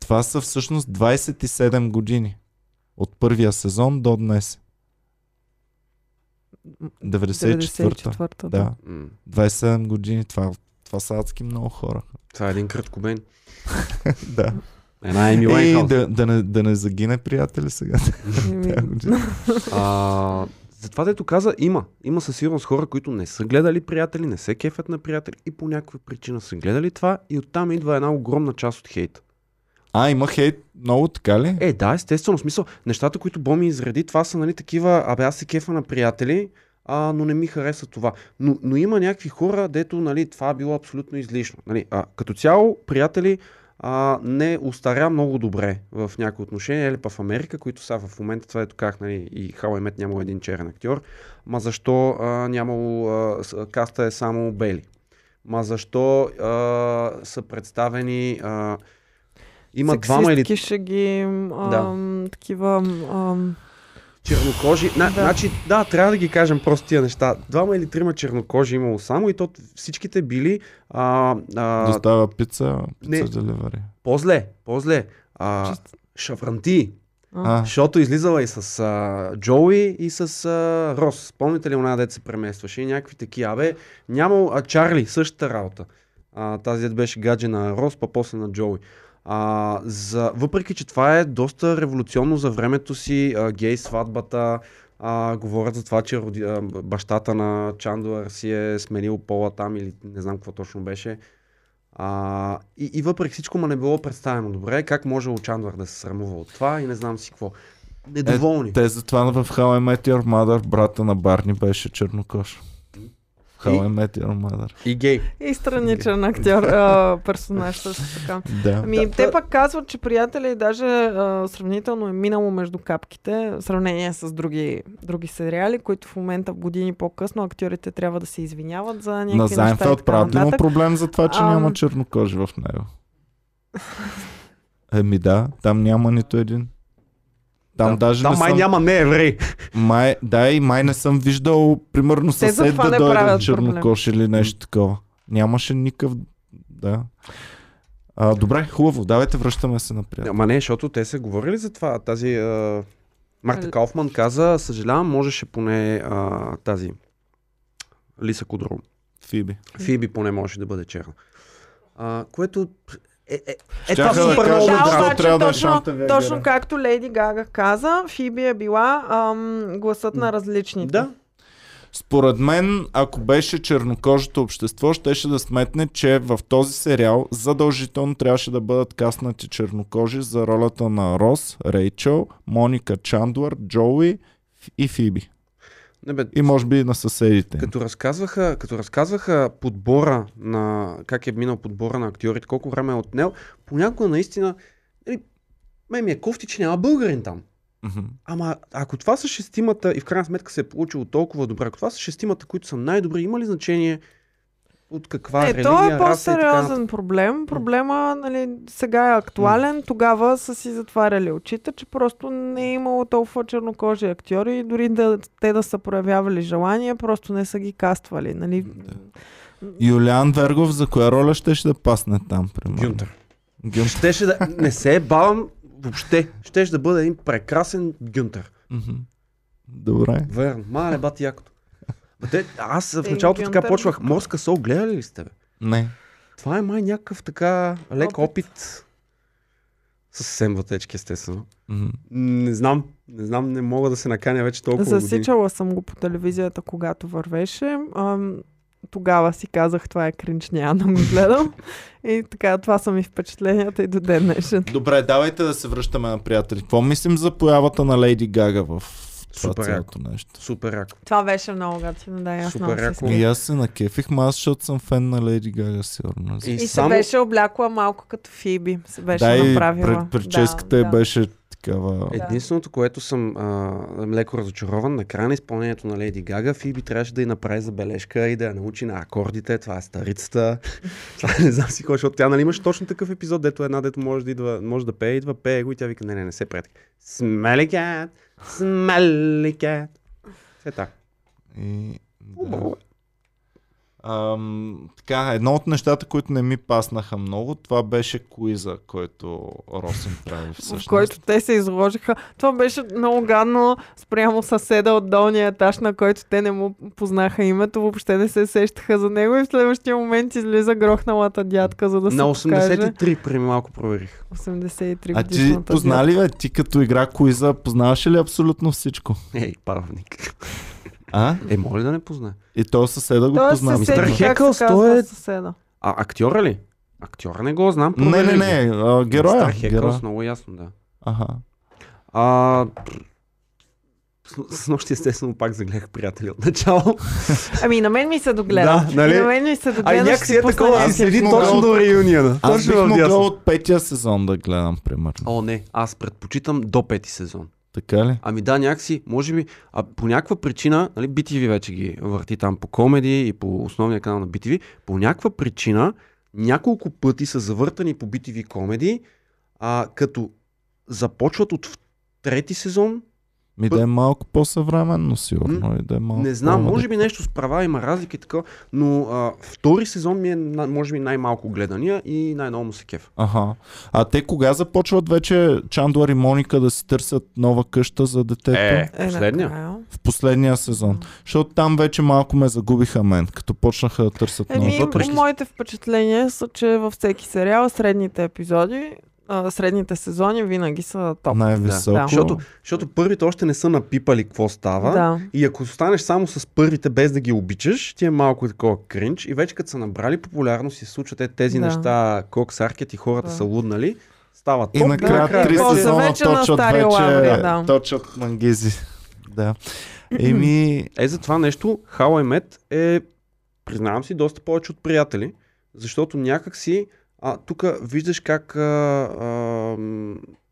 Това са всъщност 27 години. От първия сезон до днес. 94-та. 94-та, Да. М. 27 години. Това, това са адски много хора. Това е един краткобен. да. Една Еми Ей, Уайнхаус. да, да, не, да не загине приятели сега. Тая година. А, затова дето каза, има. Има със сигурност хора, които не са гледали приятели, не се кефят на приятели и по някаква причина са гледали това и оттам идва една огромна част от хейт. А, има хейт много така ли? Е, да, естествено. В смисъл, нещата, които Боми изреди, това са нали, такива, абе аз се кефа на приятели, а, но не ми хареса това. Но, но има някакви хора, дето нали, това било абсолютно излишно. Нали, а, като цяло, приятели а, не устаря много добре в някои отношения, или па в Америка, които са в момента, това ето как, нали, и I Met нямало един черен актьор, ма защо а, нямало, а, каста е само бели. Ма защо а, са представени а, има двама или Сексистки шеги, ам, такива... Ам, чернокожи. На, Да. Значи, да, трябва да ги кажем просто тия неща. Двама или трима чернокожи имало само и то всичките били а, а, Достава пица, пица не. деливари. по-зле, по-зле. А, Чист- шавранти, А, защото излизала и с а, Джоуи и с а, Рос. Спомните ли она дете се преместваше и някакви такива. Абе, нямало, а Чарли, същата работа. А, тази дет беше гадже на Рос, па после на Джоуи. А, за, въпреки, че това е доста революционно за времето си, а, гей сватбата, а, говорят за това, че роди, а, бащата на Чандуар си е сменил пола там или не знам какво точно беше. А, и, и въпреки всичко ма не било представено добре. Как може Чандуар да се срамува от това и не знам си какво. Недоволни. те затова в How I Met Your Mother брата на Барни беше чернокош. How I Met Your Mother. И гей. И страничен актьор, а, персонаж също така. Да. Ами, Да, те да. пък казват, че приятели даже а, сравнително е минало между капките, в сравнение с други, други сериали, които в момента години по-късно актьорите трябва да се извиняват за някакви На Зайнфелд ли има проблем за това, че Ам. няма чернокожи в него? Еми да, там няма нито един. Там Да, даже Там не май съм... няма не еврей. Май, да, и май не съм виждал, примерно, съсед да дойде чернокош или нещо такова. Нямаше никакъв... Да. А, добре, хубаво, давайте връщаме се напред. Ама не, защото те са говорили за това. Тази а... Марта Кауфман каза, съжалявам, можеше поне а, тази Лиса Кудро. Фиби. Фиби поне можеше да бъде черна. А, което е, е, е, е това да супер кажат, много Да, дразни. обаче трябва да е точно, Вегера. точно както Леди Гага каза, Фиби е била ам, гласът на различните. Да, Според мен, ако беше чернокожото общество, щеше да сметне, че в този сериал задължително трябваше да бъдат каснати чернокожи за ролята на Рос, Рейчел, Моника Чандлър, Джоуи и Фиби. Не бе, И може би на съседите. Като разказваха, като разказваха подбора на как е минал подбора на актьорите, колко време е отнел, понякога наистина нали, ме ми е кофти, че няма българин там. Мгм. Ама ако това са шестимата и в крайна сметка се е получило толкова добре, ако това са шестимата, които са най-добри, има ли значение от каква Е, религия, то е така по-сериозен нататък? проблем. Проблема нали, сега е актуален. Тогава са си затваряли очите, че просто не е имало толкова чернокожи актьори и дори да, те да са проявявали желание, просто не са ги каствали. Нали. Юлиан Вергов за коя роля щеше да пасне там? Примерно? Гюнтер. Гюнтер. Щеше да... Не се е бавам въобще. Щеше да бъде един прекрасен Гюнтер. Мгм. Добре. Верно. Мале, бати якото. Те, аз в началото така почвах. Морска сол, гледали ли сте? Бе? Не. Това е май някакъв така лек Опит. опит. С съвсем вътечки, естествено. Мгм. Не знам, не знам, не мога да се наканя вече толкова години. Засичала съм го по телевизията, когато вървеше. Ам, тогава си казах, това е кринч, няма да го гледам. и така, това са ми впечатленията и до ден днешен. Добре, давайте да се връщаме на приятели. Какво мислим за появата на Лейди Гага в това Супер цялото нещо? Супер яко. Това беше много готино, да, и аз Супер смех. И аз се накефих, ма аз, защото съм фен на Лейди Гага, сигурно. И, И се само... беше облякла малко като Фиби. Се беше да, направила. пред, прическата да, да. беше такава... Единственото, което съм а, леко разочарован, на края на изпълнението на Леди Гага, Фиби трябваше да й направи забележка и да я научи на акордите. Това е старицата. Това не знам си кой, защото тя нали имаше точно такъв епизод, дето една, дето може да, идва, може да пее, идва, пее го и тя вика, не, не, не се пред. Smelly Smell ikke Sitt der. I. Ам, така, едно от нещата, които не ми паснаха много, това беше куиза, който Росин прави всъщност. в който те се изложиха. Това беше много гадно спрямо съседа от долния етаж, на който те не му познаха името, въобще не се сещаха за него и в следващия момент излиза грохналата дядка, за да се На покаже. 83 преди малко проверих. 83 А ти годишната позна ли, бе, ти като игра куиза, познаваше ли абсолютно всичко? Ей, павник. А? Е, моля да не познае. И то съседа го Той познава. се Мистер Хекълс, се той е- съседа. А актьора ли? Актьора не го знам. Не, не, не, а, героя. Мистер Хекълс, героя. много ясно, да. Аха. А, с, нощи естествено пак загледах приятели от начало. Ами на мен ми се догледа. Да, нали? На мен ми се А догледа. и ще някакси си е такова, следи могъл- точно до реюнията. Аз Точно бих могъл от петия сезон да гледам, примерно. О, не, аз предпочитам до пети сезон. Така ли? Ами да, някакси, може би, а по някаква причина, нали, BTV вече ги върти там по комеди и по основния канал на BTV, по някаква причина няколко пъти са завъртани по BTV комеди, а, като започват от трети сезон, Ми да е малко по-съвременно, сигурно. И да е малко не знам, може би нещо с права, има разлики така, но а, втори сезон ми е, може би, най-малко гледания и най-много му се кеф. Аха. А те кога започват вече Чандуар и Моника да си търсят нова къща за детето? Е, Е, последния. В последния сезон. Защото там вече малко ме загубиха мен, като почнаха да търсят нова. Еми, въпреки- моите впечатления са, че във всеки сериал средните епизоди, а, средните сезони винаги са топ. Най-високо. Да. Защото, защото първите още не са напипали какво става. Да. И ако останеш само с първите без да ги обичаш, ти е малко такова кринч. И вече като са набрали популярност и се случват е тези Да. неща, Кокс Аркет и хората Да. са луднали, става топ. И накрая Да, три сезона вече точат вече, лаври, да. точат мангизи. Да. Еми, Е, за това нещо How I Met е, признавам си, доста повече от приятели, защото някак си, а, тук виждаш как, а, а,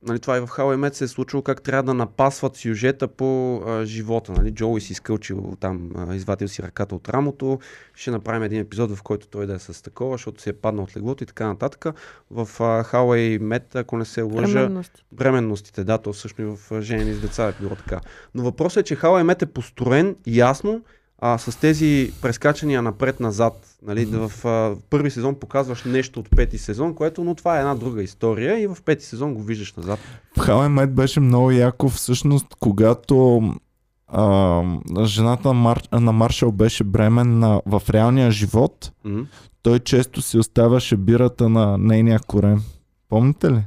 нали, това и в Met се е случило, как трябва да напасват сюжета по а, живота. Нали? Джоуи си изкълчил там, а, извадил си ръката от рамото, ще направим един епизод, в който той да е с такова, защото си е паднал от леглото и така нататък. В а, How I Met, ако не се лъжа, Бременности. бременностите, да, то също и в а, жени с деца е било така. Но въпросът е, че How I Met е построен ясно, а, с тези прескачания напред-назад. Нали, да в а, първи сезон показваш нещо от пети сезон, което, но това е една друга история и в пети сезон го виждаш назад. в How беше много яко всъщност, когато а, жената на, Мар... на Маршал беше бременна в реалния живот, М. той често си оставяше бирата на нейния корем. Помните ли?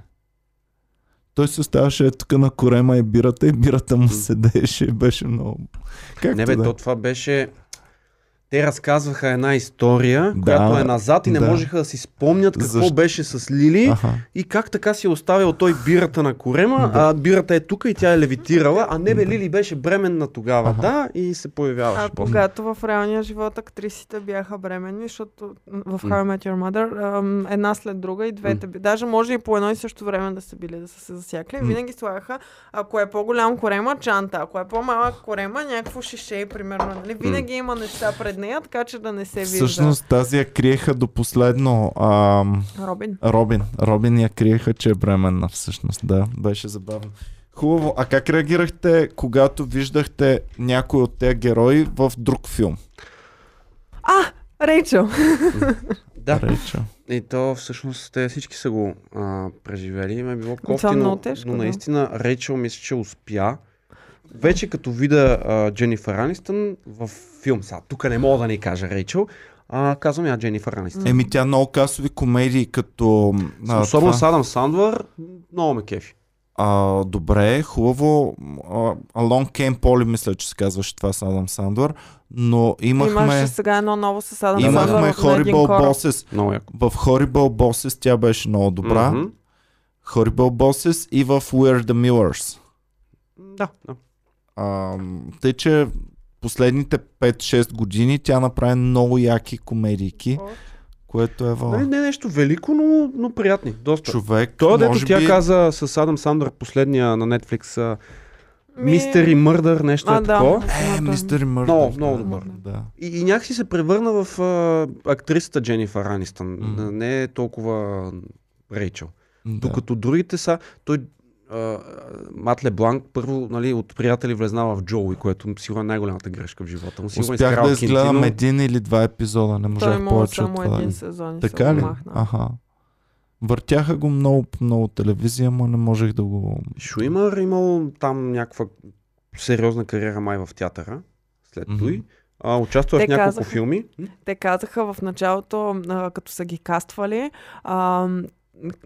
Той се оставаше е тук на корема и бирата и бирата му седеше и беше много... Както Не бе, да. е. то това беше... Те разказваха една история, Да, която е назад и не да. можеха да си спомнят какво Защо? беше с Лили Аха. и как така си е оставил той бирата на корема, а бирата е тук и тя е левитирала, а не бе, Лили беше бременна тогава, Аха. да, и се появяваше А после. когато в реалния живот актрисите бяха бременни, защото в How I Met Your Mother една след друга и двете, би- даже може и по едно и също време да са били, да са се засякли, винаги слагаха, ако е по-голям корема, чанта, ако е по-малък корема, някакво шише, примерно. Нали? Винаги има неща пред нея, така че да не се вижда. Всъщност тази я криеха до последно. Ам... Робин. Робин. Робин я криеха, че е бременна всъщност. Да, беше забавно. Хубаво. А как реагирахте, когато виждахте някой от тези герои в друг филм? А, Рейчел. Да, Рейчел. и то всъщност те всички са го а, преживели. Им е било Това кофти, много но, тежко, но да. наистина Рейчел мисля, че успя. Вече като видя а, Дженифър Анистън в филм, сега тук не мога да ни кажа Рейчел, а, казвам я Дженифър Анистън. Еми тя много касови комедии, като... а, Особено това- с Адам Сандвър, много ме кефи. А, добре, хубаво. А, Along Came Polly, мисля, че се казваше това с Адам Сандвър. Но имахме, Имаше сега едно ново с Адам имахме на един Horrible. Bosses. В Horrible Bosses тя беше много добра. Мгм. Horrible Bosses и в We're the Millers. Да, да. А, тъй, че последните 5-6 години тя направи много яки комедийки, което е Нали, в не е нещо велико, но, но приятни. Доста. човек. Той, дето може тя би... каза с Адам Сандър, последния на Netflix, Мистери Мърдър, нещо А, е да. такова. Е, мистер Мърдър. Много, много добър. Да. И, и някакси се превърна в а, актрисата Дженифър Анистън. Мгм. Не е толкова Рейчел. да. Докато другите са... Той а, Мат Лебланк първо нали, от приятели влезнава в Джоуи, което сигурно е най-голямата грешка в живота му. Сигурно Успях изкарал да изгледам Кентино. един или два епизода, не Той можах има повече от само това. един сезон. и Така се ли? махна. Аха. Въртяха го много по много телевизия, но не можех да го... Шуимър имал там някаква сериозна кариера май в театъра. След Мгм. той. А, участва в Те няколко казаха- филми. Те казаха в началото, а, като са ги каствали, а,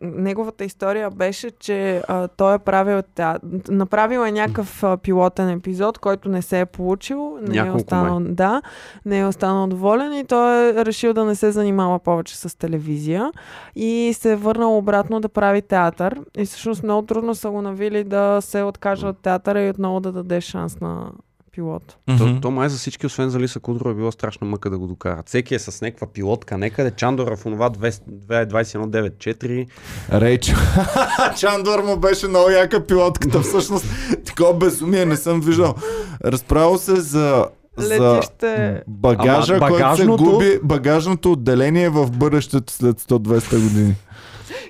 неговата история беше, че а, той е правил, теа... направил е някакъв а, пилотен епизод, който не се е получил, не е Няколко останал, да, не е останал доволен и той е решил да не се занимава повече с телевизия и се е върнал обратно да прави театър. И всъщност много трудно са го навили да се откаже от театъра и отново да даде шанс на пилот. То, Мгм. то май за всички, освен за Лиса Кудрова, е било страшна мъка да го докарат. Всеки е с някаква пилотка някъде. Чандора в онова 2194. Рейчо. Чандор му беше много яка пилотката. Всъщност, такова безумие не съм виждал. Разправил се за за Летище... багажа, Ама който се губи, багажното отделение в бъдещето след 100-200 години.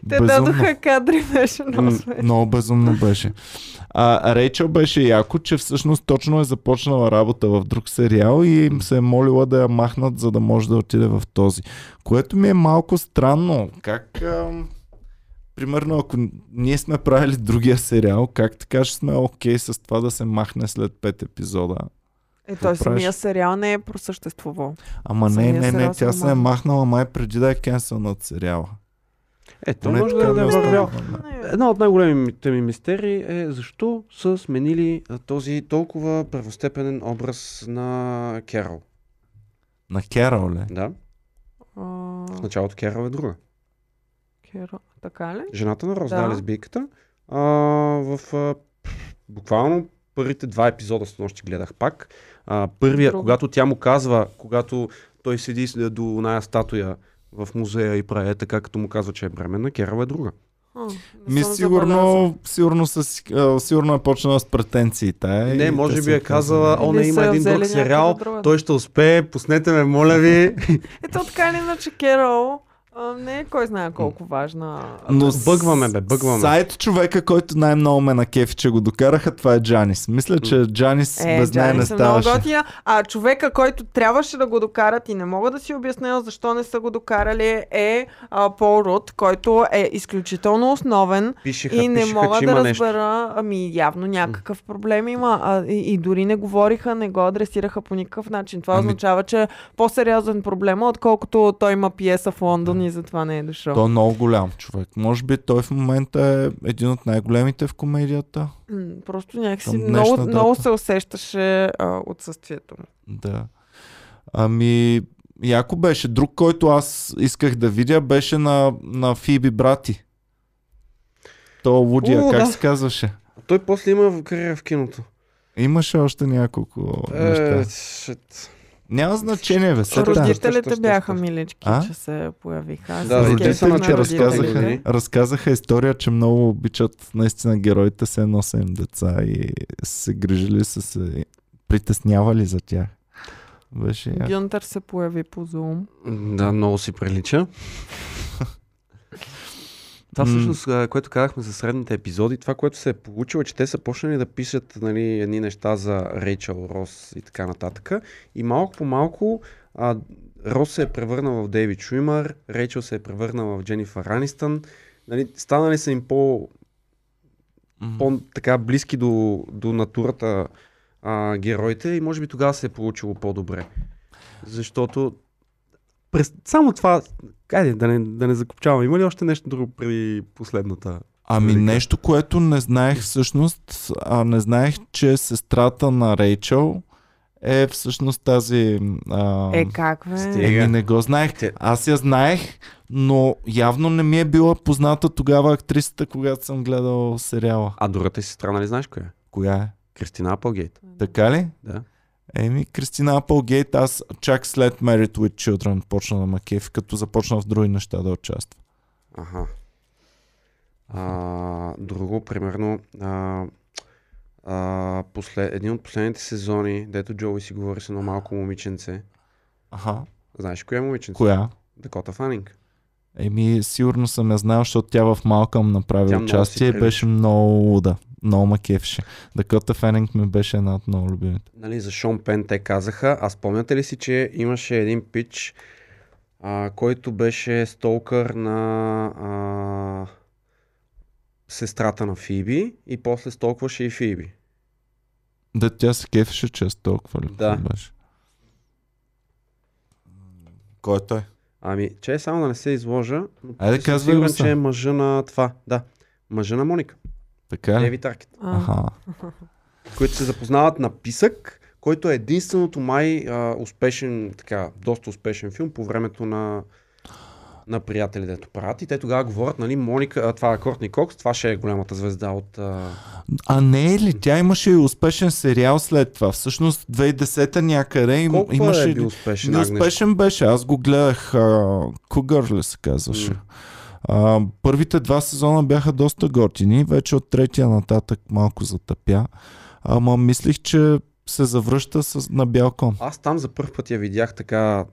Те дадоха кадри, беше много смешно. Много безумно беше. А Рейчел беше яко, че всъщност точно е започнала работа в друг сериал и им се е молила да я махнат, за да може да отиде в този. Което ми е малко странно. Как... Ам... Примерно, ако ние сме правили другия сериал, как така ще сме окей с това да се махне след пет епизода? Е, той самия сериал не е просъществувал. Ама не, не, не, тя се е махна. махнала май преди да е кенсълнат сериала. Е, то Поне може да, да е вървял. Една от най-големите ми мистерии е защо са сменили този толкова първостепенен образ на Керол. На Керол ли? Да, А, в началото Керол е друга. Керо... Така ли? Жената на Роз, Да. да, лесбийката. А, в а, буквално първите два епизода с нощи гледах пак. А, първия, Друго. когато тя му казва, когато той седи до оная статуя в музея и прави е така, като му казва, че е бременна, Керол е друга. Ми сигурно, сигурно, с, сигурно е почнала с претенции. Тая, Не, може би е казала, о, не, има един друг сериал, той ще успее, пуснете ме, моля ви. Ето така или иначе Керол а, не е кой знае колко важна. Но Бъгваме, бе, бъгваме. Сайт човека, който най-много ме на кефи, че го докараха, това е Джанис. Мисля, че Джанис Е, без нея не е много ставаше. готина. А човека, който трябваше да го докарат и не мога да си обясня защо не са го докарали е а, Пол Рут, който е изключително основен Пишеха, и не пишеха, мога да има нещо. разбера, ами явно някакъв проблем има. А, и, и дори не говориха, не го адресираха по никакъв начин. Това Ами- означава, че е по-сериозен проблем, отколкото той има пиеса в Лондон и затова не е дошъл. Той е много голям човек. Може би той в момента е един от най-големите в комедията. М, Просто някакси много, дата. много се усещаше а, отсъствието му. Да. Ами, яко беше. Друг, който аз исках да видя, беше на, на Фиби Брати. То Лудия, О, как да. се казваше? Той после има в кариера в киното. Имаше още няколко неща. Е, шит. Няма значение, бе. Роди- Родителите бяха милички, А? че се появиха. Аз Да, родителите разказаха, разказаха история, че много обичат наистина героите, се едно са им деца и се грижили, са се притеснявали за тях. Беше яко. Гюнтър се появи по Zoom. Да, много си прилича. Това всъщност, което казахме за средните епизоди, това, което се е получило, е, че те са почнали да пишат нали, едни неща за Рейчел, Рос и така нататък. И малко по малко а, Рос се е превърнал в Дейвид Шуимър, Рейчел се е превърнала в Дженифър Ранистън. Нали, станали са им по, М. по-така близки до, до натурата а, героите и може би тогава се е получило по-добре. Защото през, само това, айде да не, да не закопчавам, има ли още нещо друго преди последната? Ами Велика. нещо, което не знаех всъщност, а не знаех, че сестрата на Рейчел е всъщност тази... А, Е, как бе? Еми не го знаех. Аз я знаех, но явно не ми е била позната тогава актрисата, когато съм гледал сериала. А другата си сестра, нали знаеш коя е? Коя е? Кристина Апългейт. Така ли? Да. Еми, Кристина Апългейт, аз чак след Married with Children почна да ма кефи, като започна в други неща да участва. Аха. А, друго, примерно, а, а, послед, един от последните сезони, дето Джоуи си говори с едно малко момиченце. Аха. Знаеш коя е момиченце? Коя? Дакота Фанинг. Еми, сигурно съм я знал, защото тя в Малкъм направи Тя участие и беше много луда. Много ма кефше. Дакота Фенинг ми беше една от много любимите. Нали, за Шон Пен те казаха. А спомняте ли си, че имаше един пич, а, който беше столкър на а, сестрата на Фиби и после столкваше и Фиби. Да, тя се кефеше често толкова ли? Да. Беше? Кой е той? Ами, че е само да не се изложа, Айде, казвай го сигурен, че е мъжа на това. Да, мъжа на Моника. Така ли? Девид Аркет. Аха. които се запознават на Писък, който е единственото май а, успешен, така, доста успешен филм по времето на, на приятели, дето правят. И те тогава говорят, нали, Моника, а, това е Кортни Кокс, това ще е голямата звезда от... А... А не е ли? Тя имаше и успешен сериал след това. Всъщност 2010-та някъде им, Колко имаше... е бил успешен? Не Агнеш? успешен беше. Аз го гледах. Кугър ли се казваше. М. А, първите два сезона бяха доста готини. Вече от третия нататък малко затъпя. Ама мислих, че се завръща с, на бял кон. Аз там за първ път я видях така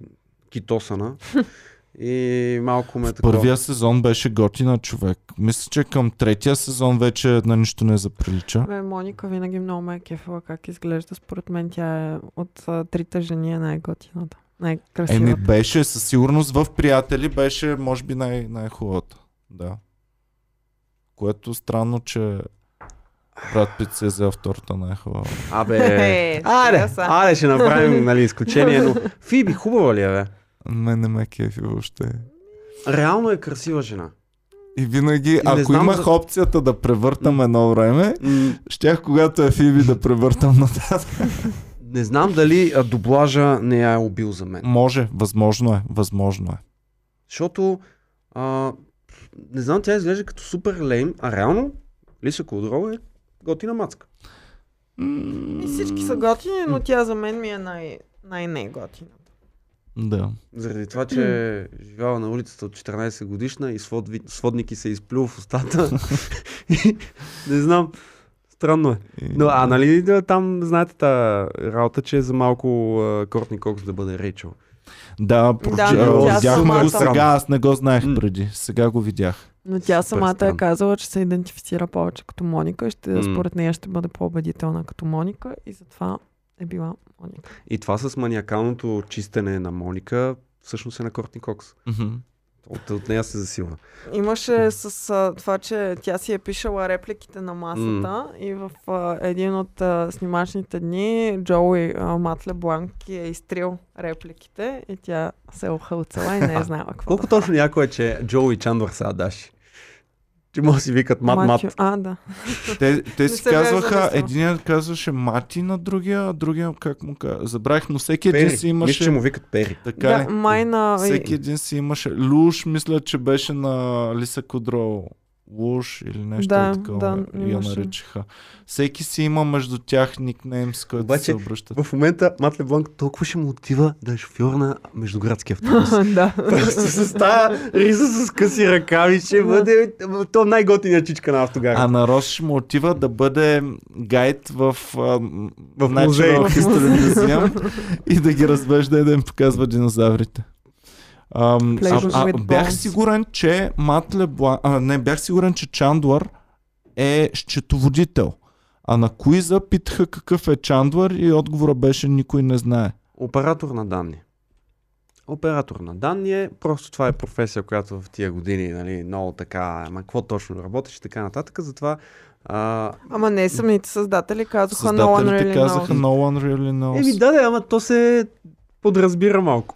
китосана. и малко ме е такова. Първия сезон беше готина човек. Мисля, че към третия сезон вече на нищо не заприлича. Бе, Моника винаги много ме е кефила как изглежда. Според мен тя е от а, трите жени е най-готината. Най-красивата. Еми беше със сигурност в приятели беше може би най- най-хубавата. Да. Което странно, че брат Пит се е взел втората най-хубава. Абе, Е, аре, сега са. аре, ще направим нали, изключение, но Фиби хубава ли е, бе? Мен не ме кефи въобще. Реално е красива жена. И винаги, не ако имах за- опцията да превъртам едно време, щях когато е Фиби да превъртам нататък. Не знам дали а, дублажа не я е убил за мен. Може, възможно е, възможно е. Защото, а, не знам, тя изглежда като супер лейм, а реално Лиса Кудрова е готина мацка. И всички са готини, но тя за мен ми е най- най-не-готината. Да. Заради това, че е живяла на улицата от 14 годишна и сводви, сводник и се изплюл в устата. Не знам, странно е. Но, а нали там, знаете та работа, че е за малко Кортни Кокс да бъде Рейчел. Да, но видяхме го сега, аз не го знаех М. преди. Сега го видях. Но тя самата е казала, че се идентифицира повече като Моника и ще, М. според нея ще бъде по-убедителна като Моника и затова е била Моника. И това с маниакалното чистене на Моника всъщност е на Кортни Кокс. Мгм. От, от нея се засилва. Имаше с а, това, че тя си е пишала репликите на масата и в а, един от а, снимачните дни Джоуи а, Матле Бланки е изтрил репликите и тя се е охълцала и не е знаела какво Колко да точно някой е, че Джо и Чандър са Адаши? Че може да си викат мат, мат. А, да. Те, те си казваха, единият казваше Мати на другия, а другия как му казва. Забравих, но всеки един Пери. си имаше... Мисля, че му викат Пери. Така да ли? май на... Всеки един си имаше. Луш, мисля, че беше на Лиса Кудро. Луш или нещо Да, такова. да, я наричаха. Всеки си има между тях никнейм, с който Обаче, се обръщат. В момента Мат Лебланк толкова ще му отива да е шофьор на междуградски автобус. да. Просто с тази риза с къси ръкави ще бъде то най-готиният чичка на автогара. А на Рос ще му отива да бъде гайд в, В Natural музей. И да ги развежда и да им показва динозаврите. Ам, а, а, бях сигурен, че Мат Леблан... А, не, бях сигурен, че Чандлър е счетоводител. А на Куиза питаха какъв е Чандлър и отговора беше никой не знае. Оператор на данни. Оператор на данни е, просто това е професия, която в тия години, нали, много така, ама какво точно работиш и така нататък, затова а, Ама не, самите създатели казаха No one Създателите really казаха. No one really knows. Еми да, да, ама то се подразбира малко.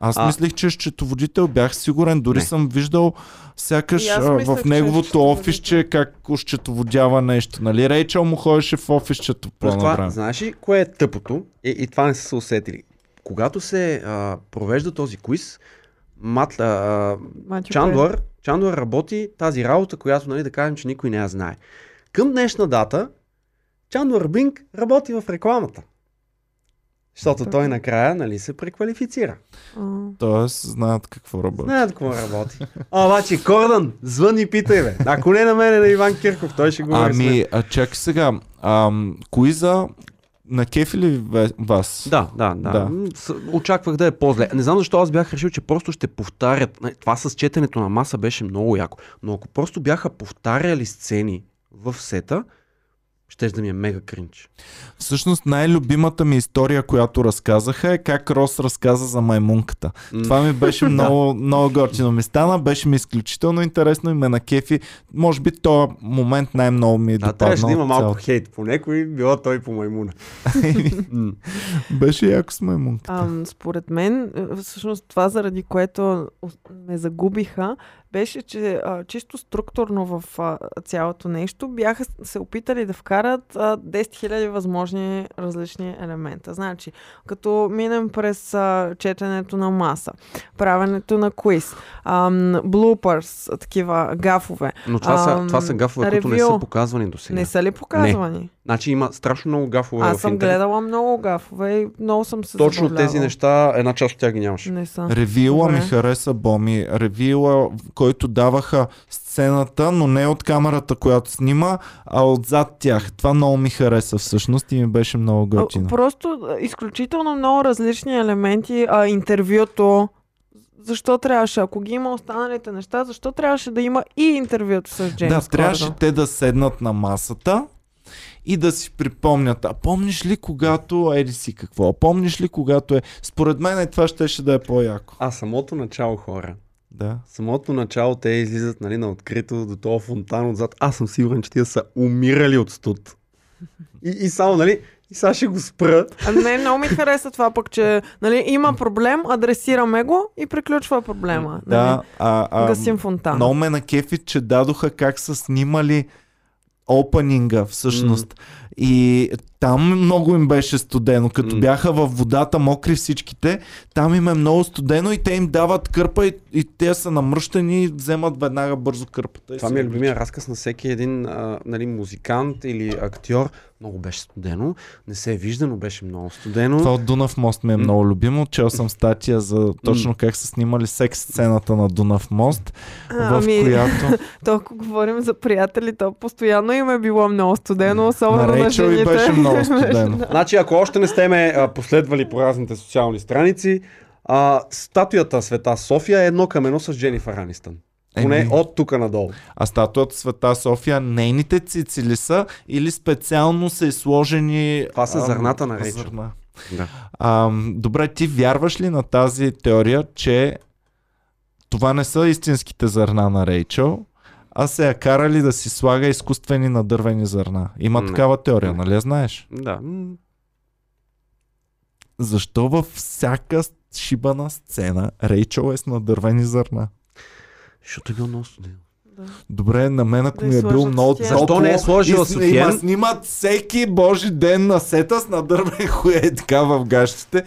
Аз А- мислих, че е счетоводител, бях сигурен, дори Не. съм виждал сякаш а, мислех, в че е неговото счетоводител. офисче как счетоводява нещо. Нали? Рейчел му ходеше в офисчето по това, знаеш ли кое е тъпото? И, и това не са се усетили. Когато се а, провежда този квиз, Мат, а, а, Матю Чандлър, Чандлър работи тази работа, която, нали, да кажем, че никой не я знае. Към днешна дата, Чандлър Бинг работи в рекламата. Защото Така. той накрая, нали, се преквалифицира. А, Тоест, знаят какво работи. Знаят какво работи. А, обаче, Кордан, звъни и питай, бе. Ако не на мене, на Иван Кирков, той ще мен. Ами, а, чакай сега. Ам, Куиза На кефи ли вас? Да, да, да. Да. Очаквах да е по-зле. Не знам защо аз бях решил, че просто ще повтарят. Това с четенето на маса беше много яко. Но ако просто бяха повтаряли сцени в сета, ще да ми е мега кринч. Всъщност най-любимата ми история, която разказаха е как Рос разказа за маймунката. М. Това ми беше много, много готино ми стана, беше ми изключително интересно и ме на кефи. Може би този момент най-много ми е Да, допаднал. трябваше да има малко цялото. хейт по някой, било той по маймуна. Беше яко с маймунката. Ам, според мен, е, всъщност това, заради което ме загубиха, беше, че а, чисто структурно в а, цялото нещо бяха се опитали да вкарат а, 10 000 възможни различни елемента. Значи, като минем през а, четенето на маса, правенето на квиз, ам, блупърс, такива гафове. Но това, са, Ам, това са гафове, които не са ревю. показвани до сега. Не са ли показвани? Значи има страшно много гафове Аз в съм интернет. гледала много гафове и много съм се Точно забавлявала. тези неща, една част от тях ги нямаше. Не са. Ревила Добре. ми хареса Боми. Ревила, който даваха сцената, но не от камерата, която снима, а отзад тях. Това много ми хареса всъщност и ми беше много готино. Просто изключително много различни елементи. А, интервюто. Защо трябваше? Ако ги има останалите неща, защо трябваше да има и интервюто с Джеймс Да, трябваше Кордън? те да седнат на масата и да си припомнят. А помниш ли когато еди си какво? А помниш ли когато е... Според мен е, това щеше да е по-яко. А самото начало, хора. Да. Самото начало те излизат нали, на открито до този фонтан отзад. Аз съм сигурен, че тия са умирали от студ. И, и само, нали, и сега ще го спра. А, не, много ми хареса това пък, че нали, има проблем, адресираме го и приключва проблема. Да, Нали? а, а, Гасим фонтана. много ме на кефи, че дадоха как са снимали опенинга всъщност. И там много им беше студено. Като М. бяха във водата мокри всичките, там им е много студено и те им дават кърпа и, и те са намръщани и вземат веднага бързо кърпата. Това ми е любимия разказ на всеки един а, нали, музикант или актьор. Много беше студено. Не се е виждано, беше много студено. Това от Дунав мост ми е много любимо. Чел съм статия за точно как са снимали секс сцената на Дунав мост, в ами, която то ако говорим за приятели, то постоянно им е било много студено, особено на на, жените. беше много студено. Значи, ако още не сте ме а, последвали по разните социални страници, а, статуята Света София е едно към едно с Дженифър Анистън. Поне Еми. от тук надолу. А статуята Света София, нейните цици ли са или специално са изложени... Това са зърната на Рейчел. зърна? Да. Ам, добре, ти вярваш ли на тази теория, че това не са истинските зърна на Рейчел, а се я карали да си слага изкуствени надървени зърна? Има Не. такава теория, Не. нали знаеш? Да. Защо във всяка шибана сцена Рейчел е с надървени зърна? Защото е било много студено. Добре, на мен ако Да ми е бил много Софиен. Защо топло не е сложила и с- Софиен? И ма снимат всеки божи ден на сета с надървен хуе така в гащите.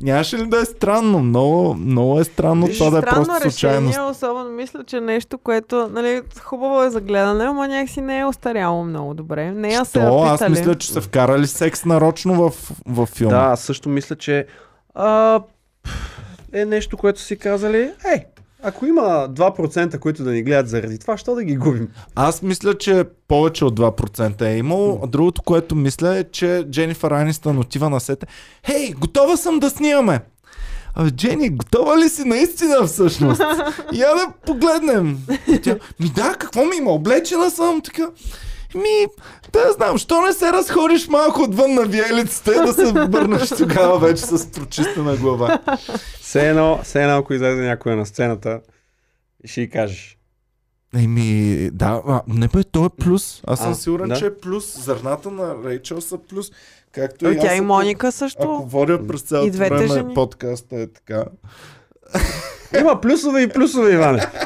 Нямаше ли да е странно? Много, много е странно Виж, това да е просто случайност. решение, особено мисля, че нещо, което нали, хубаво е за гледане, ама някакси не е остаряло много добре. Не я се аз мисля, че са вкарали секс нарочно в, в филма. Да, аз също мисля, че а, е нещо, което си казали, ей, ако има 2%, които да ни гледат заради това, що да ги губим? Аз мисля, че повече от 2% е имало. А Другото, което мисля е, че Дженифър Анистън отива на сета. Хей, готова съм да снимаме! Абе, Джени, готова ли си наистина всъщност? Я да погледнем. Тя, ми да, какво ми има? Облечена съм така. Ми, да знам, що не се разходиш малко отвън на виелицата и да се върнеш тогава вече с прочистена глава. Все едно, все едно, ако излезе някой на сцената ще й кажеш. Еми, да, а, не бе, то е плюс. Аз съм А, сигурен, да. че е плюс. Зърната на Рейчел са плюс. Както Ой, и Тя аз, и ако- Моника също. Ако водя през И цялото време жени. подкаста е така. Има плюсове и плюсове, Иване.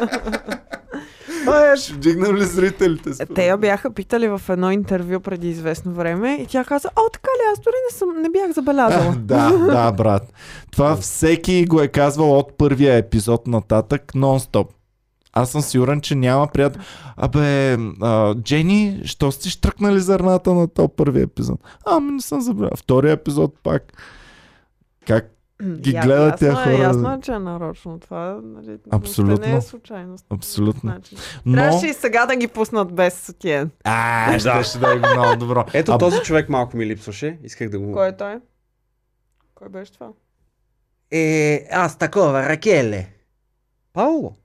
Това е... Ще вдигнем ли зрителите? Според Те я бяха питали в едно интервю преди известно време и тя каза, о, така ли, аз дори не, съм, не бях забелязала. да, да, брат. Това всеки го е казвал от първия епизод нататък, нон-стоп. Аз съм сигурен, че няма приятел. Абе, а, Джени, що сте штръкнали зърната на то първи епизод? Ами не съм забравил. Втория епизод пак. Как, ги Я- гледат ясно тия е, хора. Ясно е, че е нарочно. Това нали, Абсолютно. не е случайност. Абсолютно. Значи, Но... Трябваше и сега да ги пуснат без сутиен. А, ще, ще да е много добро. Ето а, този човек малко ми липсваше. Исках да го... Кой е той? Кой беше това? Е, аз такова, Ракеле. Пауло.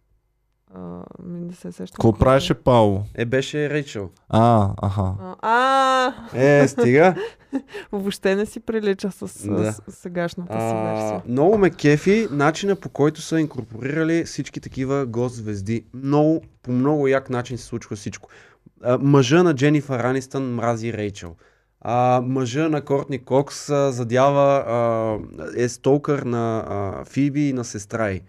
А, ми не се сещам. Какво правеше Пауло? Е, беше Рейчел. А, аха. А, а, Е, стига. въобще не си прилича с, Да. с, с сегашната си А, версия. много ме кефи начина по който са инкорпорирали всички такива гост-звезди. Много, по много як начин се случва всичко. А, мъжа на Дженифър Анистън мрази Рейчел. А, мъжа на Кортни Кокс а, задява, а, е столкър на а, Фиби и на сестра й.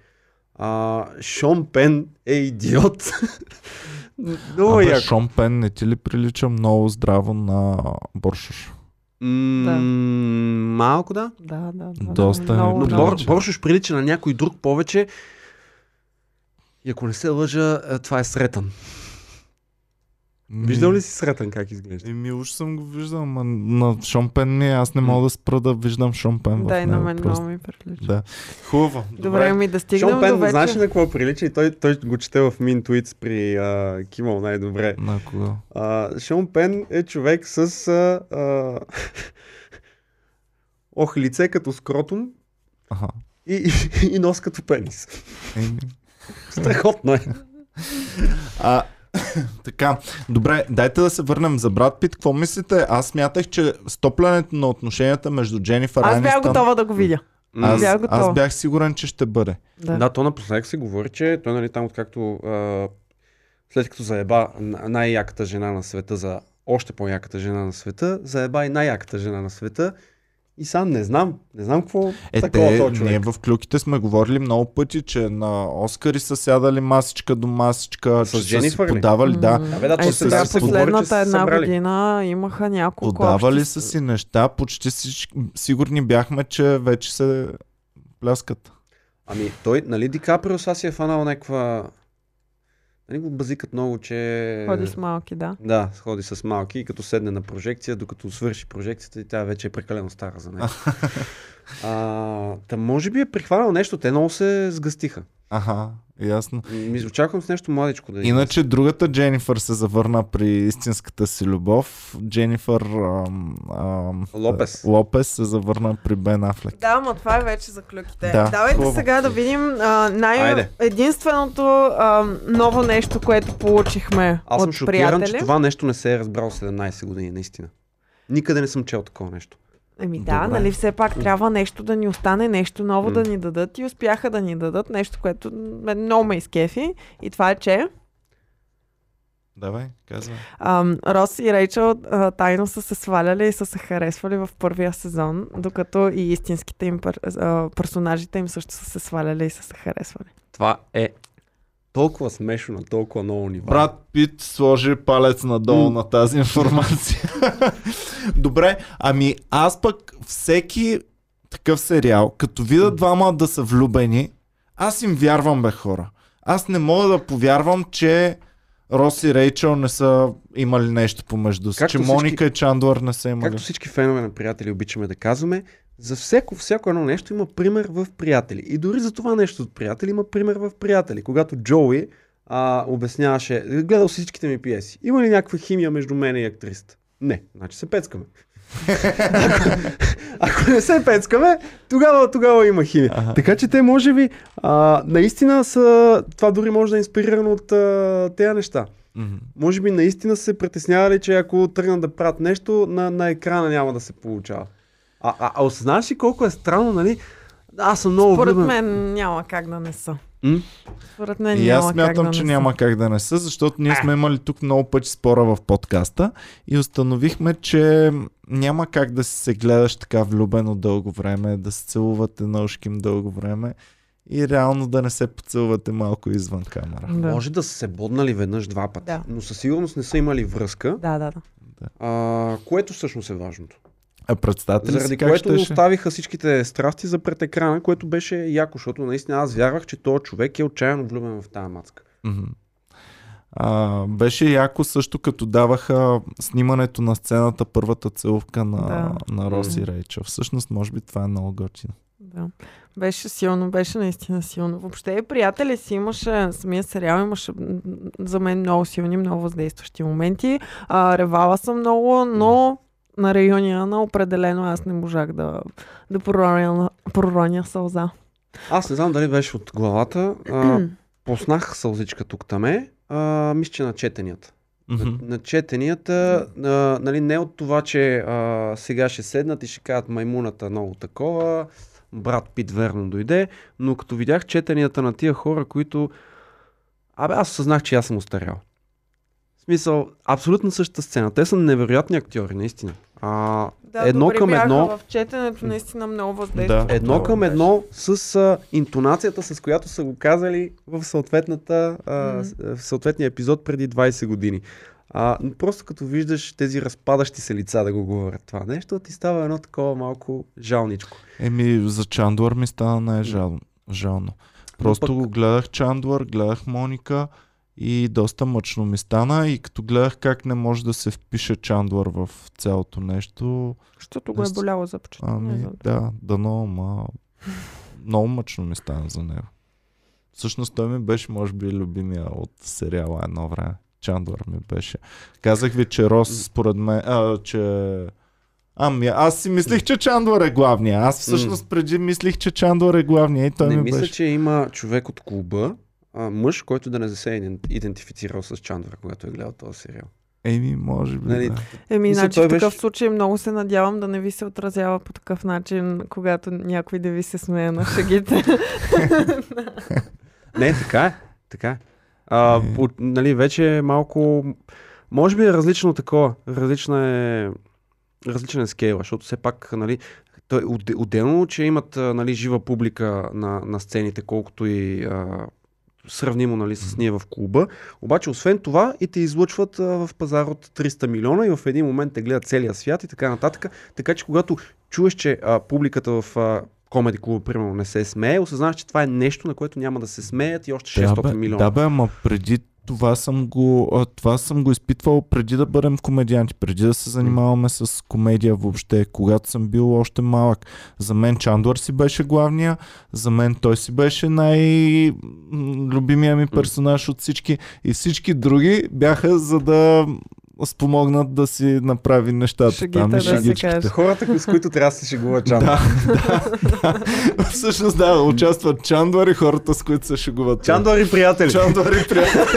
А, Шон Пен е идиот. много Абе, яко. Шон Пен не ти ли прилича много здраво на Боршаш? М, Да. Малко да. Да, да. да Доста да, много, Но. Бор, Боршош прилича на някой друг повече. И ако не се лъжа, е, това е Сретън. Виждал ли си Сретън как изглежда? Еми, уж съм го виждал, ама на Шон Пен ми, аз не мога да спра да виждам Шон Пен в Да, и на него мен просто. много ми прилича. Да. Хубаво. Добре, ми да стигнем Шон до вече. знаеш ли на какво прилича? И той, той го чете в Tweets при а, Кимъл най-добре. На кога? А, Шон Пен е човек с а, а, ох, лице като скротум Аха. и, и, и нос като пенис. Еми. Страхотно е. А, така, добре, дайте да се върнем за Брат Пит. Какво мислите? Аз смятах, че стоплянето на отношенията между Дженифър Аз бях Анистън... готова да го видя. Аз, Бях готова. аз бях сигурен, че ще бъде. Да. Да, то напоследък се говори, че той нали там откакто а, след като заеба най-яката жена на света за още по-яката жена на света, заеба и най-яката жена на света и сам не знам, не знам какво Е, такова те, този човек. ние в клюките сме говорили много пъти, че на Оскари са сядали масичка до масичка, С че са си подавали, да. М, Абе, да, а то и сега се последната са една събрали. година имаха няколко Подавали общи са си неща, почти си, сигурни бяхме, че вече се пляскат. Ами той, нали Ди Каприо сега си е фанал някаква... Нали го базикат много, че... Ходи с малки, да. Да, ходи с малки и като седне на прожекция, докато свърши прожекцията и тя вече е прекалено стара за него. а, та може би е прихванал нещо, те много се сгъстиха. Аха, ясно. Ми очаквам с нещо младичко да Иначе другата Дженифър се завърна при истинската си любов. Дженифър ам, ам, Лопес. Лопес се завърна при Бен Афлек. Да, ама това е вече за клюките. Да, Давайте хубаво. сега да видим а, най- Айде. единственото а, ново нещо, което получихме Аз съм от шокиран, приятели. че това нещо не се е разбрал 17 години, наистина. Никъде не съм чел такова нещо. Еми да, Добре. нали все пак трябва нещо да ни остане, нещо ново М. да ни дадат и успяха да ни дадат нещо, което много ме изкефи. И това е, че Давай, казвай. ам, Рос и Рейчел а, тайно са се сваляли и са се харесвали в първия сезон, докато и истинските им пер, а, персонажите им също са се сваляли и са се харесвали. Това е толкова смешно на толкова много нива. Брат Пит сложи палец надолу М. на тази информация. Добре, ами аз пък всеки такъв сериал, като видя двама да са влюбени, аз им вярвам бе хора. Аз не мога да повярвам, че Рос и Рейчел не са имали нещо помежду си. Че всички- Моника и Чандлър не са имали. Както всички фенове на приятели обичаме да казваме, за всяко, всяко едно нещо има пример в приятели. И дори за това нещо от приятели има пример в приятели. Когато Джоуи а, обясняваше, гледал си всичките ми пиеси, има ли някаква химия между мен и актрисата? Не, значи се пецкаме. ако, ако не се пецкаме, тогава, тогава има химия. Аха. Така че те може би а, наистина са, това дори може да е инспирирано от а, тези неща. Мгм. Може би наистина се притеснявали, че ако тръгнат да правят нещо, на, на екрана няма да се получава. А, а, а осъзнаваш ли колко е странно, нали? Аз съм много Според влюбен. мен няма как да не са. М? Според мен И няма аз смятам, да че не няма как да не са, защото ние сме имали тук много пъти спора в подкаста и установихме, че няма как да се гледаш така влюбено дълго време, да се целувате на ушким дълго време и реално да не се поцелувате малко извън камера. Да. Може да са се боднали веднъж два пъти, Да. но със сигурност не са имали връзка, Да, да, да. а, което всъщност е важното. А представете ли Заради как което щеше? оставиха всичките страсти за пред екрана, което беше яко, защото наистина аз вярвах, че този човек е отчаяно влюбен в тази мацка. А, беше яко също като даваха снимането на сцената, първата целувка на, Да. на Рос и Мгм. Рейчел. Всъщност, може би това е много готино. Да. Беше силно, беше наистина силно. Въобще и приятели си имаше, самия сериал имаше за мен много силни, много въздействащи моменти. А, ревала съм много, но на реюниона определено аз не можах да, да пророня, пророня сълза. Аз не знам дали беше от главата. А, поснах сълзичка тук таме. А, мисля, че на четенията. Мгм. На, на четенията, а, нали, не от това, че а, сега ще седнат и ще кажат маймуната много такова, брат Пит верно дойде, но като видях четенията на тия хора, които... Абе, аз осъзнах, че аз съм устарял. В смисъл, абсолютно същата сцена. Те са невероятни актьори, наистина. А, Да, едно добри към едно, В четенето наистина много въздейства. Да. едно към беше. едно с а, интонацията, с която са го казали в, съответната, а, с- в съответния епизод преди 20 години. А, просто като виждаш тези разпадащи се лица да го говорят това нещо, ти става едно такова малко жалничко. Еми, за Чандуар ми стана най-жално. Жално. Просто пък- го гледах Чандуар, гледах Моника и доста мъчно ми стана и като гледах как не може да се впише Чандуар в цялото нещо, Защото го е боляло за почти. ами да, дано, ма много мъчно ми стана за него. Всъщност той ми беше, може би, любимия от сериала едно време. Чандуар ми беше. Казах ви, че Рос според мен, а, че... Ами, аз си мислих, че Чандуар е главния. Аз всъщност преди мислих, че Чандуар е главния и той не ми мисля, беше. че има човек от клуба, а, мъж, който да не се е иден- идентифицирал с Чандра, когато е гледал този сериал. Еми, може би. Нали, да. Еми, Мисля, значи в такъв беше- случай много се надявам да не ви се отразява по такъв начин, когато някой да ви се смее на шегите. Не, така е. Така е. А, Е. по, нали, вече е малко... Може би е различно такова. Различна е... Различен е скейла, защото все пак, нали, той, отде- отделно, че имат нали, жива публика на, на сцените, колкото и а, сравнимо нали, с ние в клуба. Обаче, освен това, и те излъчват а, в пазар от 300 милиона и в един момент те гледат целия свят и така нататък. Така че, когато чуеш, че а, публиката в а, Комеди клуба, примерно, не се смее, осъзнаваш, че това е нещо, на което няма да се смеят и още 600 да, бе, милиона. Да, бе, ама преди това съм го, това съм го изпитвал преди да бъдем комедианти, преди да се занимаваме с комедия въобще, когато съм бил още малък. За мен Чандуар си беше главния, за мен той си беше най-любимия ми персонаж от всички и всички други бяха за да спомогнат да си направи нещата Шегите, там да шегичките. Хората, с които трябва да се шегува Чандър. Да, да, да. Всъщност да, участват Чандуар и хората, с които се шегуват. Чандър и приятели. Чандуар и приятели.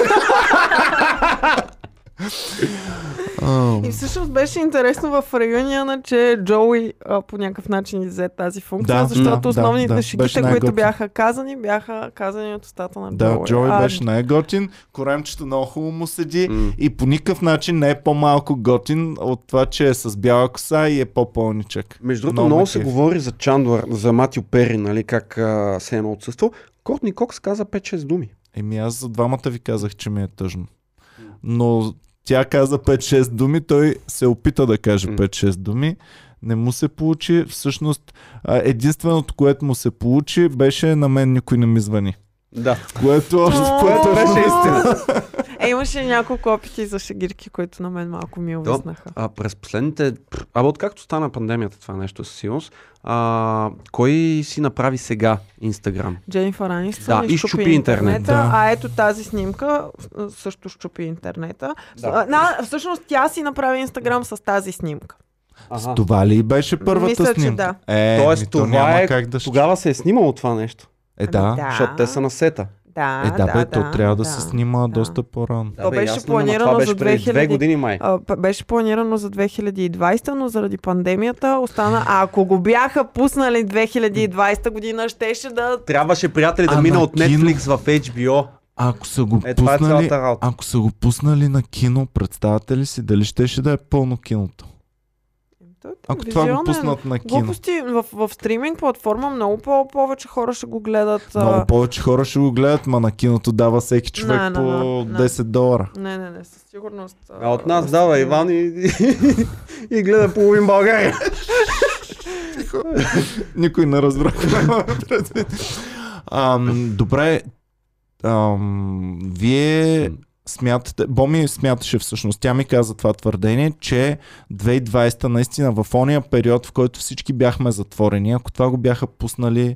Ам, И всъщност беше интересно в реюниона, че Джоуи а, по някакъв начин взе тази функция, Да, защото да, основните да, шегите, които бяха казани, бяха казани от устата на Да, Джоуи. А, беше най-готин, коремчето много хубаво му седи М. и по никакъв начин не е по-малко готин от това, че е с бяла коса и е по-пълничък. Между другото, Много много се говори за Чандър, за Матио Пери, нали, как а, се е отсъствал. Кортни Кокс каза 5-6 думи. Еми аз за двамата ви казах, че ми е тъжно. Но тя каза 5-6 думи, той се опита да каже М. 5-6 думи. Не му се получи. Всъщност, единственото, което му се получи, беше на мен никой не ми звъни. Да. Което което беше истина. Е, имаше няколко опити за шегирки, които на мен малко ми увиснаха. А през последните... Абе, откакто стана пандемията това нещо със сигурност, а, кой си направи сега Инстаграм? Дженнифър Анистън Да, изчупи интернет, да. А ето тази снимка а, също щупи интернета. Да. А, всъщност тя си направи инстаграм с тази снимка. Ага. Това ли беше първата Мисля, че снимка? да. Е, Тоест, това няма е... как да... Тогава се е снимало това нещо. Е, да. Ами да. Защото те са на сета. Да, Е, да, бе, то трябва да, се снима да. доста по-рано. То бе, беше ясно, планирано това беше за преди две 2000. години май. А, беше планирано за 2020, но заради пандемията остана. А ако го бяха пуснали 2020 година, щеше да. Трябваше, приятели, да А мина на от кино? Netflix в HBO. Ако са го Е, е пуснали, работа. ако са го пуснали на кино, представяте ли си дали щеше да е пълно киното? Ако това го пуснат на кино. Глупости в, в стриминг платформа много по- повече хора ще го гледат. Много повече хора ще го гледат, ма на киното дава всеки човек Не, не, по не, не. 10 долара. Не, не, не, със сигурност. А от нас а, дава. Иван и, и, и гледа половин България. Никой не разбра. Ам, добре, ам, вие смятате, Боми смяташе всъщност, тя ми каза това твърдение, че 2020 наистина в ония период, в който всички бяхме затворени, ако това го бяха пуснали,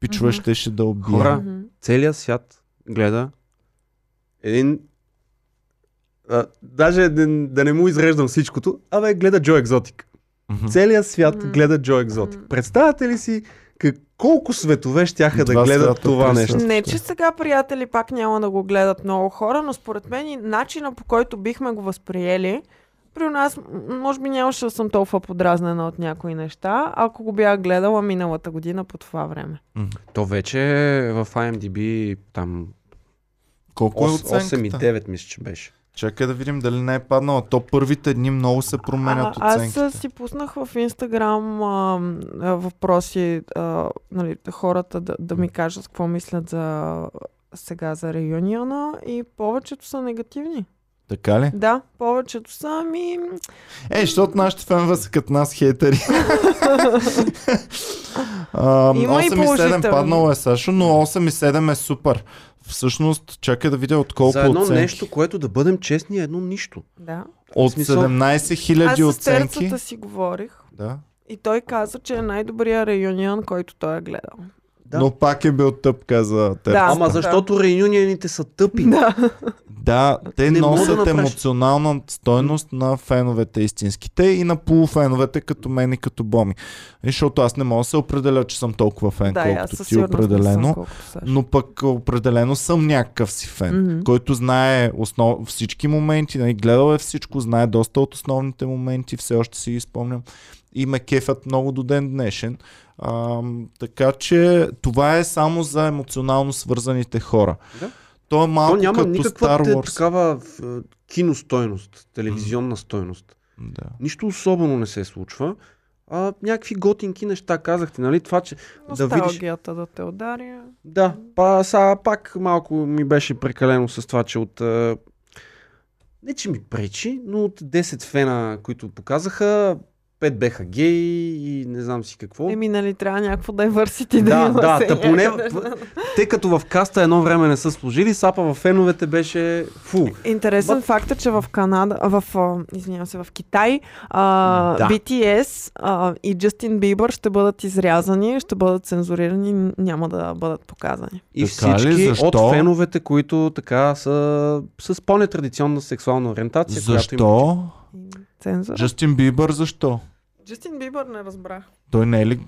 пичове Мгм. щеше да убие. Хора, Мгм. целият свят гледа един а, даже да, да не му изреждам всичкото, абе гледа Джо Екзотик. Мгм. Целият свят Мгм. гледа Джо Екзотик. Представяте ли си колко светове щяха да гледат това нещо? Не, че сега, приятели, пак няма да го гледат много хора, но според мен и начина по който бихме го възприели, при нас, може би нямаше да съм толкова подразнена от някои неща, ако го бях гледала миналата година по това време. То вече в IMDb там Колко е 8, 8 и оценката? 9 мисля, че беше. Чакай да видим дали не е паднала. То първите дни много се променят а, оценките. аз си пуснах в Инстаграм а, а, въпроси, а, нали, хората да, да ми кажат какво мислят за сега за реюниона и повечето са негативни. Така ли? Да, повечето са ми... Е, защото нашите фенове са като нас хейтери. А, Има и 8,7 положителни. паднало е Сашо, но 8,7 е супер. Всъщност, чакай да видя от колко За едно оценки. нещо, което да бъдем честни, е едно нищо. Да. От смисъл- 17 Аз 000 с оценки. терцата си говорих Да. и той каза, че е най-добрия реюнион, който той е гледал. Да. Но пак е бил тъп, каза те. Да. Ама да. защото реюнионите са тъпи. Да. Да, те Не да носят направиш. емоционална стойност на феновете истинските и на полуфеновете като мен и като Боми. И Защото аз не мога да се определя, че съм толкова фен, да, колкото ти съм определено. Сашо. Но пък определено съм някакъв си фен, Мгм. който знае основ... всички моменти, нали, гледал е всичко, знае доста от основните моменти, все още си ги спомням и ме кефят много до ден днешен. А, така че това е само за емоционално свързаните хора. Да. То е малко То няма като никаква Star Wars. такава е, киностойност, телевизионна стойност. Да. Нищо особено не се случва. А, някакви готинки неща казахте, нали? Това, че да видиш... Да те ударя. Да, па, сега пак малко ми беше прекалено с това, че от... Не, че ми пречи, но от 10 фена, които показаха, 5 беха геи и не знам си какво. Еми, нали, трябва някакво diversity да, Да, има. да, та поне, тъй като в каста едно време не са служили, сапа в феновете беше фу. Интересен But- факт е, че в Канада, в, извинявам се, в Китай, а, Да. BTS а, и Джастин Бибър ще бъдат изрязани, ще бъдат цензурирани, няма да бъдат показани. И Така ли? всички Защо? от феновете, които така са с по-нетрадиционна сексуална ориентация. Която им... Цензура. Джастин Бибър защо? Джастин Бибър не разбрах. Той не е ли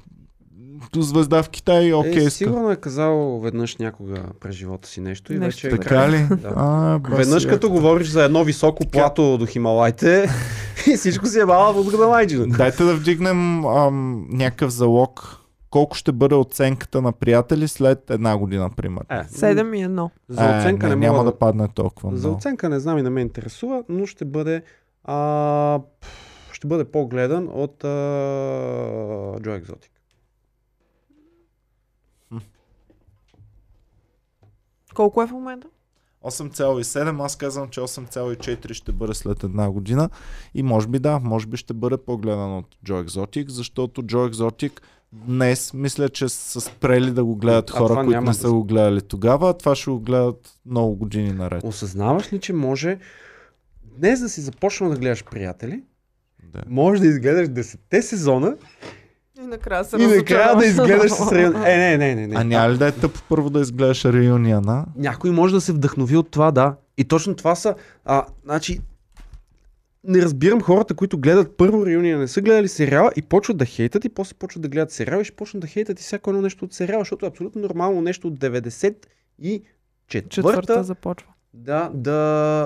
звезда в Китай? Окей, е, сигурно е казал веднъж някога през живота си нещо и Нещо вече... Така ли? Да. А, бас Веднъж като говориш за едно високо плато до Хималайте и всичко си е бала в Гдалайджина. Дайте да вдигнем ам, някакъв залог. Колко ще бъде оценката на приятели след една година, примерно? Е, 7 и 1. За оценка е, не, не, няма да падне толкова За много. оценка не знам и не ме интересува, но ще бъде а, ще бъде по-гледан от а, Joe Exotic. Колко е в момента? 8,7, аз казвам, че 8,4 ще бъде след една година и може би да, може би ще бъде по-гледан от Joe Exotic, защото Joe Exotic днес мисля, че са спрели да го гледат А хора, които няма не са се- го гледали тогава, а това ще го гледат много години наред. Осъзнаваш ли, че може днес да си започнал да гледаш приятели, Да. може да изгледаш 10 сезона И накрая се и накрая да изгледаш с район. Е, не, не, не. не. А няма ли да е тъпо първо да изгледаш реюниона? Някой може да се вдъхнови от това, да. И точно това са. А, значи, не разбирам хората, които гледат първо реюния, не са гледали сериала и почват да хейтат и после почват да гледат сериала и ще почнат да хейтат и всяко едно нещо от сериала, защото е абсолютно нормално нещо от 94 Четвърта започва. Да, да,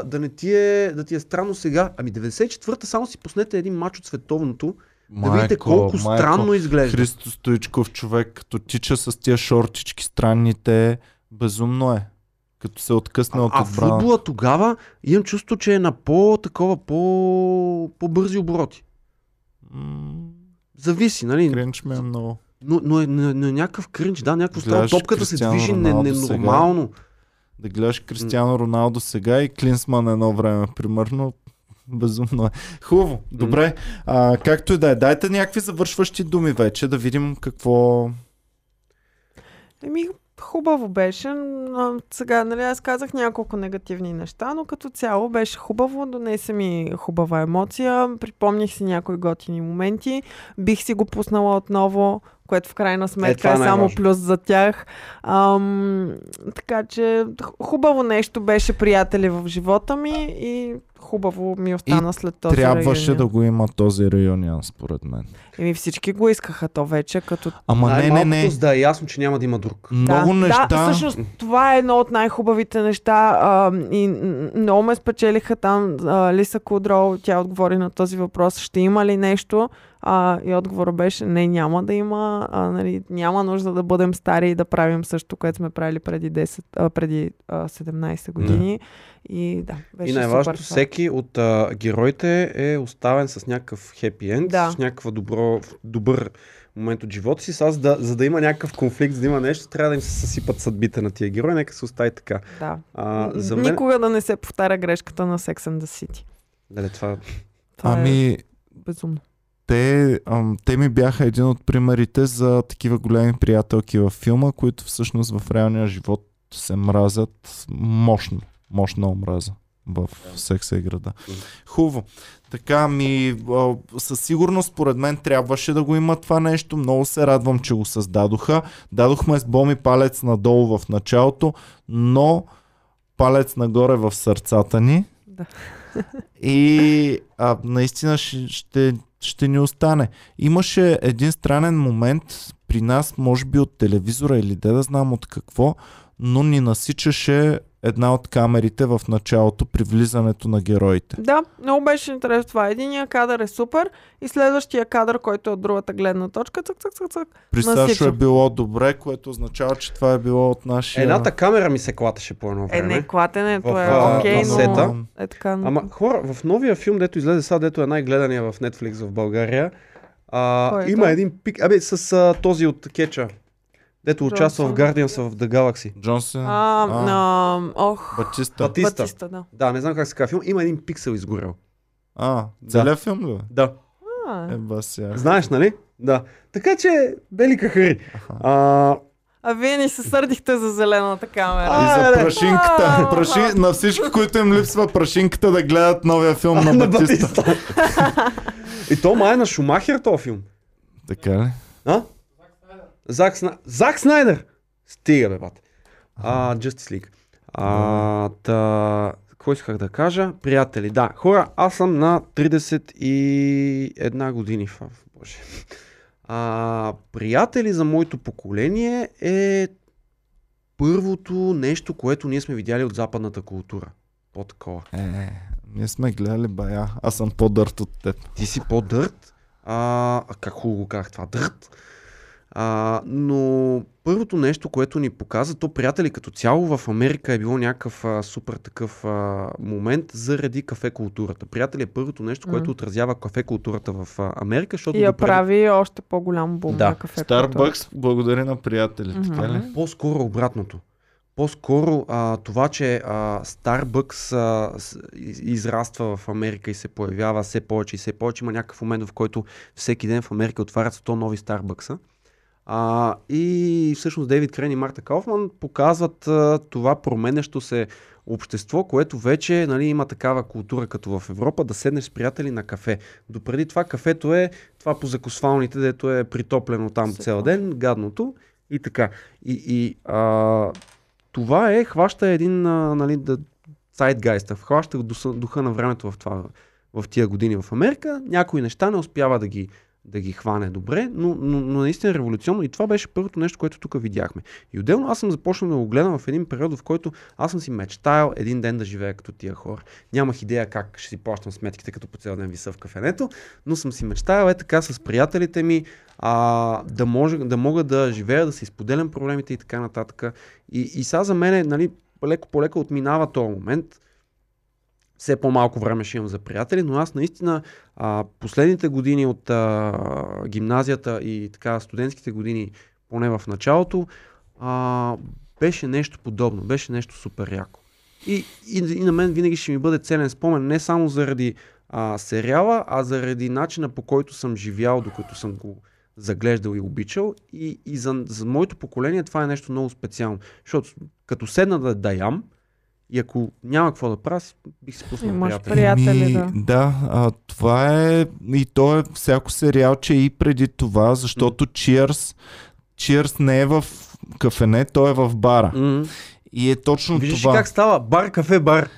да не ти е, да ти е странно сега. Ами 94-та само си пуснете един мач от световното, да видите колко странно изглежда. Христо Стоичков човек, като тича с тия шортички странните, безумно е. Като се откъсне от А отбрана. футбола тогава имам чувство, че е на по-такова, по, по-бързи обороти. М, Зависи, нали? Кринч ми е много. Но, но, е, но, е- но е някакъв кринч, да, някакво странно. Топката се Кристиано движи не, ненормално. Да гледаш Кристиано Роналдо сега и Клинсман едно време, примерно. Безумно е. Хубаво, добре. А, както и да е, дайте някакви завършващи думи вече, да видим какво... Еми, Хубаво беше. но Сега, нали, аз казах няколко негативни неща, но като цяло беше хубаво. Донесе ми хубава емоция. Припомних си някои готини моменти. Бих си го пуснала отново, което в крайна сметка това е, е само плюс за тях. Ам, така че хубаво нещо беше приятели в живота ми и хубаво ми остана след този Трябваше реюнион. да го има този реюнион, според мен. Еми всички го искаха то вече, като Ама не, не, не. Да е ясно, че няма да има друг. Много да, неща. Да, всъщност това е едно от най-хубавите неща а, и много ме спечелиха там а, Лиса Кудро, тя отговори на този въпрос, ще има ли нещо? А, и отговора беше, не, няма да има, а, нали, няма нужда да бъдем стари и да правим също, което сме правили преди, 10, а, преди а, 17 години. И да, беше И най-важното, супер. това. всеки от а, героите е оставен с някакъв хепи енд, Да. с някакъв добро, добър момент от живота си. Сега, за да, за да има някакъв конфликт, за да има нещо, трябва да им се съсипат съдбите на тия герои. Нека се остави така. Да. А, за мен... Никога да не се повтаря грешката на Sex and the City. Дали, това... Това е Ами, безумно. те, ам, те ми бяха един от примерите за такива големи приятелки във филма, които всъщност в реалния живот се мразят мощно. Мощна омраза в секса и града. Хубаво. Така ми, със сигурност, според мен, трябваше да го има това нещо. Много се радвам, че го създадоха. Дадохме с Боми палец надолу в началото, но палец нагоре в сърцата ни. Да. И а, наистина ще, ще, ще ни остане. Имаше един странен момент при нас, може би от телевизора или де да знам от какво, но ни насичаше една от камерите в началото при влизането на героите. Да, много беше интересно това. Единия кадър е супер и следващия кадър, който е от другата гледна точка, цък, цък, цък, цък. При Насича. Сашо е било добре, което означава, че това е било от нашия... Едната камера ми се клатеше по едно Е, време. не, клатенето е окей, но... сета. Е така. Ама хора, в новия филм, дето излезе сега, дето е най-гледания в Netflix в България, а, Кой е има той? един пик, абе с а, този от Кеча, дето участва в. Guardians of the Galaxy. Джонсън. А, а, ох, Батиста. Батиста. Батиста, да. Да, не знам как се казва филм, има един пиксел изгорел. А, целият филм ли? Да. А, Е, бася. Знаеш, нали? Да. Така че, бели кахари. А, а вие ни се сърдихте за зелената камера. И А, за бе. прашинката. А, Праши... На всички, които им липсва прашинката да гледат новия филм на, на Батиста. Батиста. И то май е на Шумахер този филм. Така ли? А? Зак, Сна... Зак Снайдер! Стига, бе, бат. А, Justice League. А, та... Какво исках да кажа? Приятели, да. Хора, аз съм на 31 години. В... Боже. А, приятели за моето поколение е първото нещо, което ние сме видяли от западната култура. По-такова. Е, ние сме гледали бая. Аз съм по-дърт от теб. Ти си по-дърт. А, а как хубаво го казах това? Дърт. А, но първото нещо, което ни показа, то приятели като цяло в Америка е било някакъв а, супер такъв а, момент заради кафе културата. Приятели е първото нещо, което Мгм. отразява кафе културата в а, Америка, защото И я допреди- прави още по-голям бум Да. на кафе. Старбъкс благодари на приятели, така ли? По-скоро обратното. По-скоро а, това, че а, Starbucks а, с, из- израства в Америка и се появява все повече и все повече. Има някакъв момент, в който всеки ден в Америка отварят 100 нови Starbucks. А, и всъщност Дейвид Крен и Марта Кауфман показват а, това променящо се общество, което вече нали, има такава култура като в Европа, да седнеш с приятели на кафе. Допреди това кафето е това по закосвалните, дето е притоплено там Се цял ден, гадното и така. И, и а, това е, хваща един, а, нали, да, сайдгайста, хваща духа на времето в, това, в тия години в Америка. Някои неща не успява да ги, да ги хване добре, но, но, но наистина е революционно и това беше първото нещо, което тук видяхме. И отделно аз съм започнал да го гледам в един период, в който аз съм си мечтаял един ден да живея като тия хора. Нямах идея как ще си плащам сметките, като по цял ден виса в кафенето, но съм си мечтаял е така с приятелите ми, а, да, може, да мога да живея, да си споделям проблемите и така нататък. И, и сега за мен, нали, леко по леко отминава този момент. Все по-малко време ще имам за приятели, но аз наистина а, последните години от а, гимназията и така студентските години, поне в началото, а, беше нещо подобно, беше нещо супер яко. И, и, и на мен винаги ще ми бъде целен спомен, не само заради а, сериала, а заради начина по който съм живял, докато съм го заглеждал и обичал. И, и за, за моето поколение това е нещо много специално. Защото като седна да, да ям, и ако няма какво да правя, бих си пуснал Имаш приятели. приятели, Еми, да. да а, това е и то е всяко сериал, че и преди това, защото Cheers, Cheers не е в кафене, той е в бара. М. И е точно Виждаш това. как става? Бар, кафе, бар.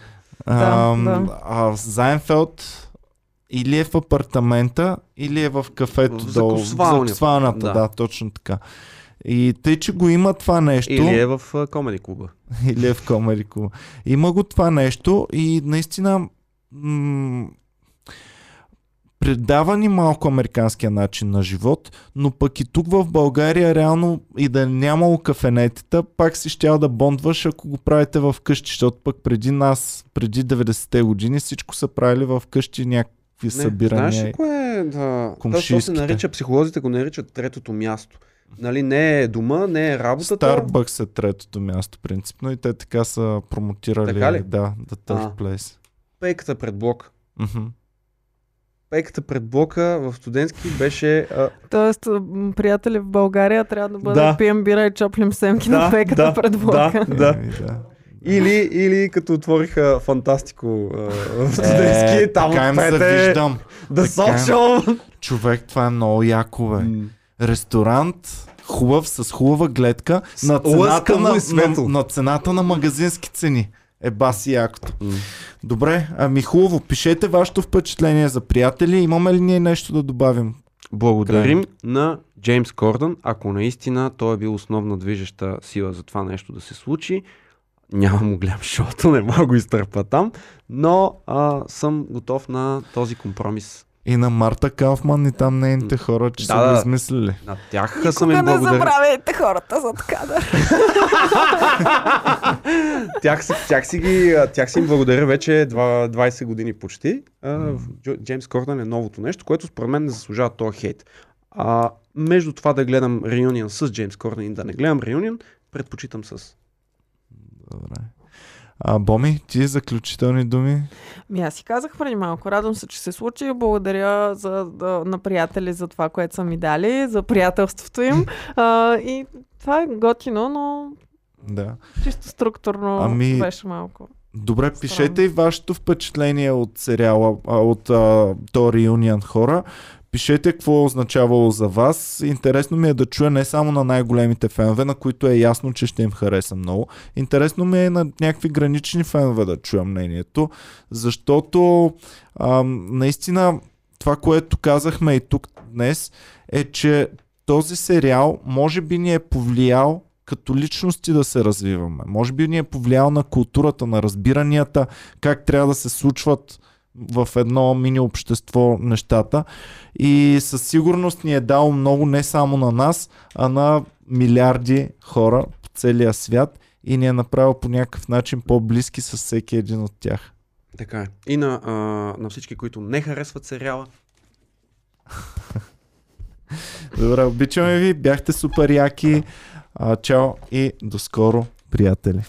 Ам, да. А, Зайнфелд или е в апартамента, или е в кафето В долу. закусвалнята. закусвалната, да. Да. да, точно така. И тъй, че го има това нещо. Или е в а, комеди клуба. или е в Комери Клуба. Има го това нещо и наистина м- предава ни малко американския начин на живот, но пък и тук в България реално и да е нямало кафенетата, пак си щял да бондваш, ако го правите в къщи, защото пък преди нас, преди 90-те години всичко са правили в къщи някакви събирания. Знаеш ли кое е? Да, то се нарича, психолозите го наричат третото място. Нали, не е дома, не е работата. Starbucks е третото място, принципно, и те така са промотирали Така ли? да, The Third А. Place. Пейката пред блок. Мгм. Пейката пред блока в студентски беше... А, Тоест, приятели в България трябва да бъде Да. да. пием бира и чоплим семки Да, на пеката да, пред блока. да, да. Еми, да. Или, или като отвориха Фантастико а, в студентски, Е, там така им отпред е. The Така Social. Човек, това е много яко, бе. Ресторант, хубав, с хубава гледка, С на цената на, на, на цената на магазински цени. Е баси якото. М. Добре, ами хубаво. Пишете вашето впечатление за приятели. Имаме ли ние нещо да добавим? Благодарим на Джеймс Кордън, ако наистина той е бил основна движеща сила за това нещо да се случи. Няма му гледам шоуто, не мога го изтърпа там, но а, съм готов на този компромис. И на Марта Кауфман и там нейните хора, че Да, са го измислили. На тях съм Никога им не благодарен. забравяйте хората зад кадър. тях, си, тях, си ги, тях си им благодаря вече два- 20 години почти. Джеймс Кордън е новото нещо, което според мен не заслужава този хейт. А, между това да гледам реюнион с Джеймс Кордън и да не гледам реюнион, предпочитам с. Добре. А, Боми, ти заключителни думи? Ми аз си казах преди малко. Радвам се, че се случи. Благодаря за, да, на приятели за това, което са ми дали, за приятелството им. А, и това е готино, но Да. чисто структурно Ами, беше малко. Добре, пишете и вашето впечатление от сериала, от а, то Reunion хора. Пишете какво е означавало за вас. Интересно ми е да чуя не само на най-големите фенове, на които е ясно, че ще им хареса много. Интересно ми е на някакви гранични фенове да чуя мнението, защото ам, наистина това, което казахме и тук днес, е, че този сериал може би ни е повлиял като личности да се развиваме. Може би ни е повлиял на културата, на разбиранията, как трябва да се случват в едно мини общество нещата. И със сигурност ни е дал много не само на нас, а на милиарди хора по целия свят и ни е направил по някакъв начин по-близки с всеки един от тях. Така е. И на, а, на всички, които не харесват сериала, Добре, обичаме ви, бяхте супер яки. А, чао и до скоро, приятели.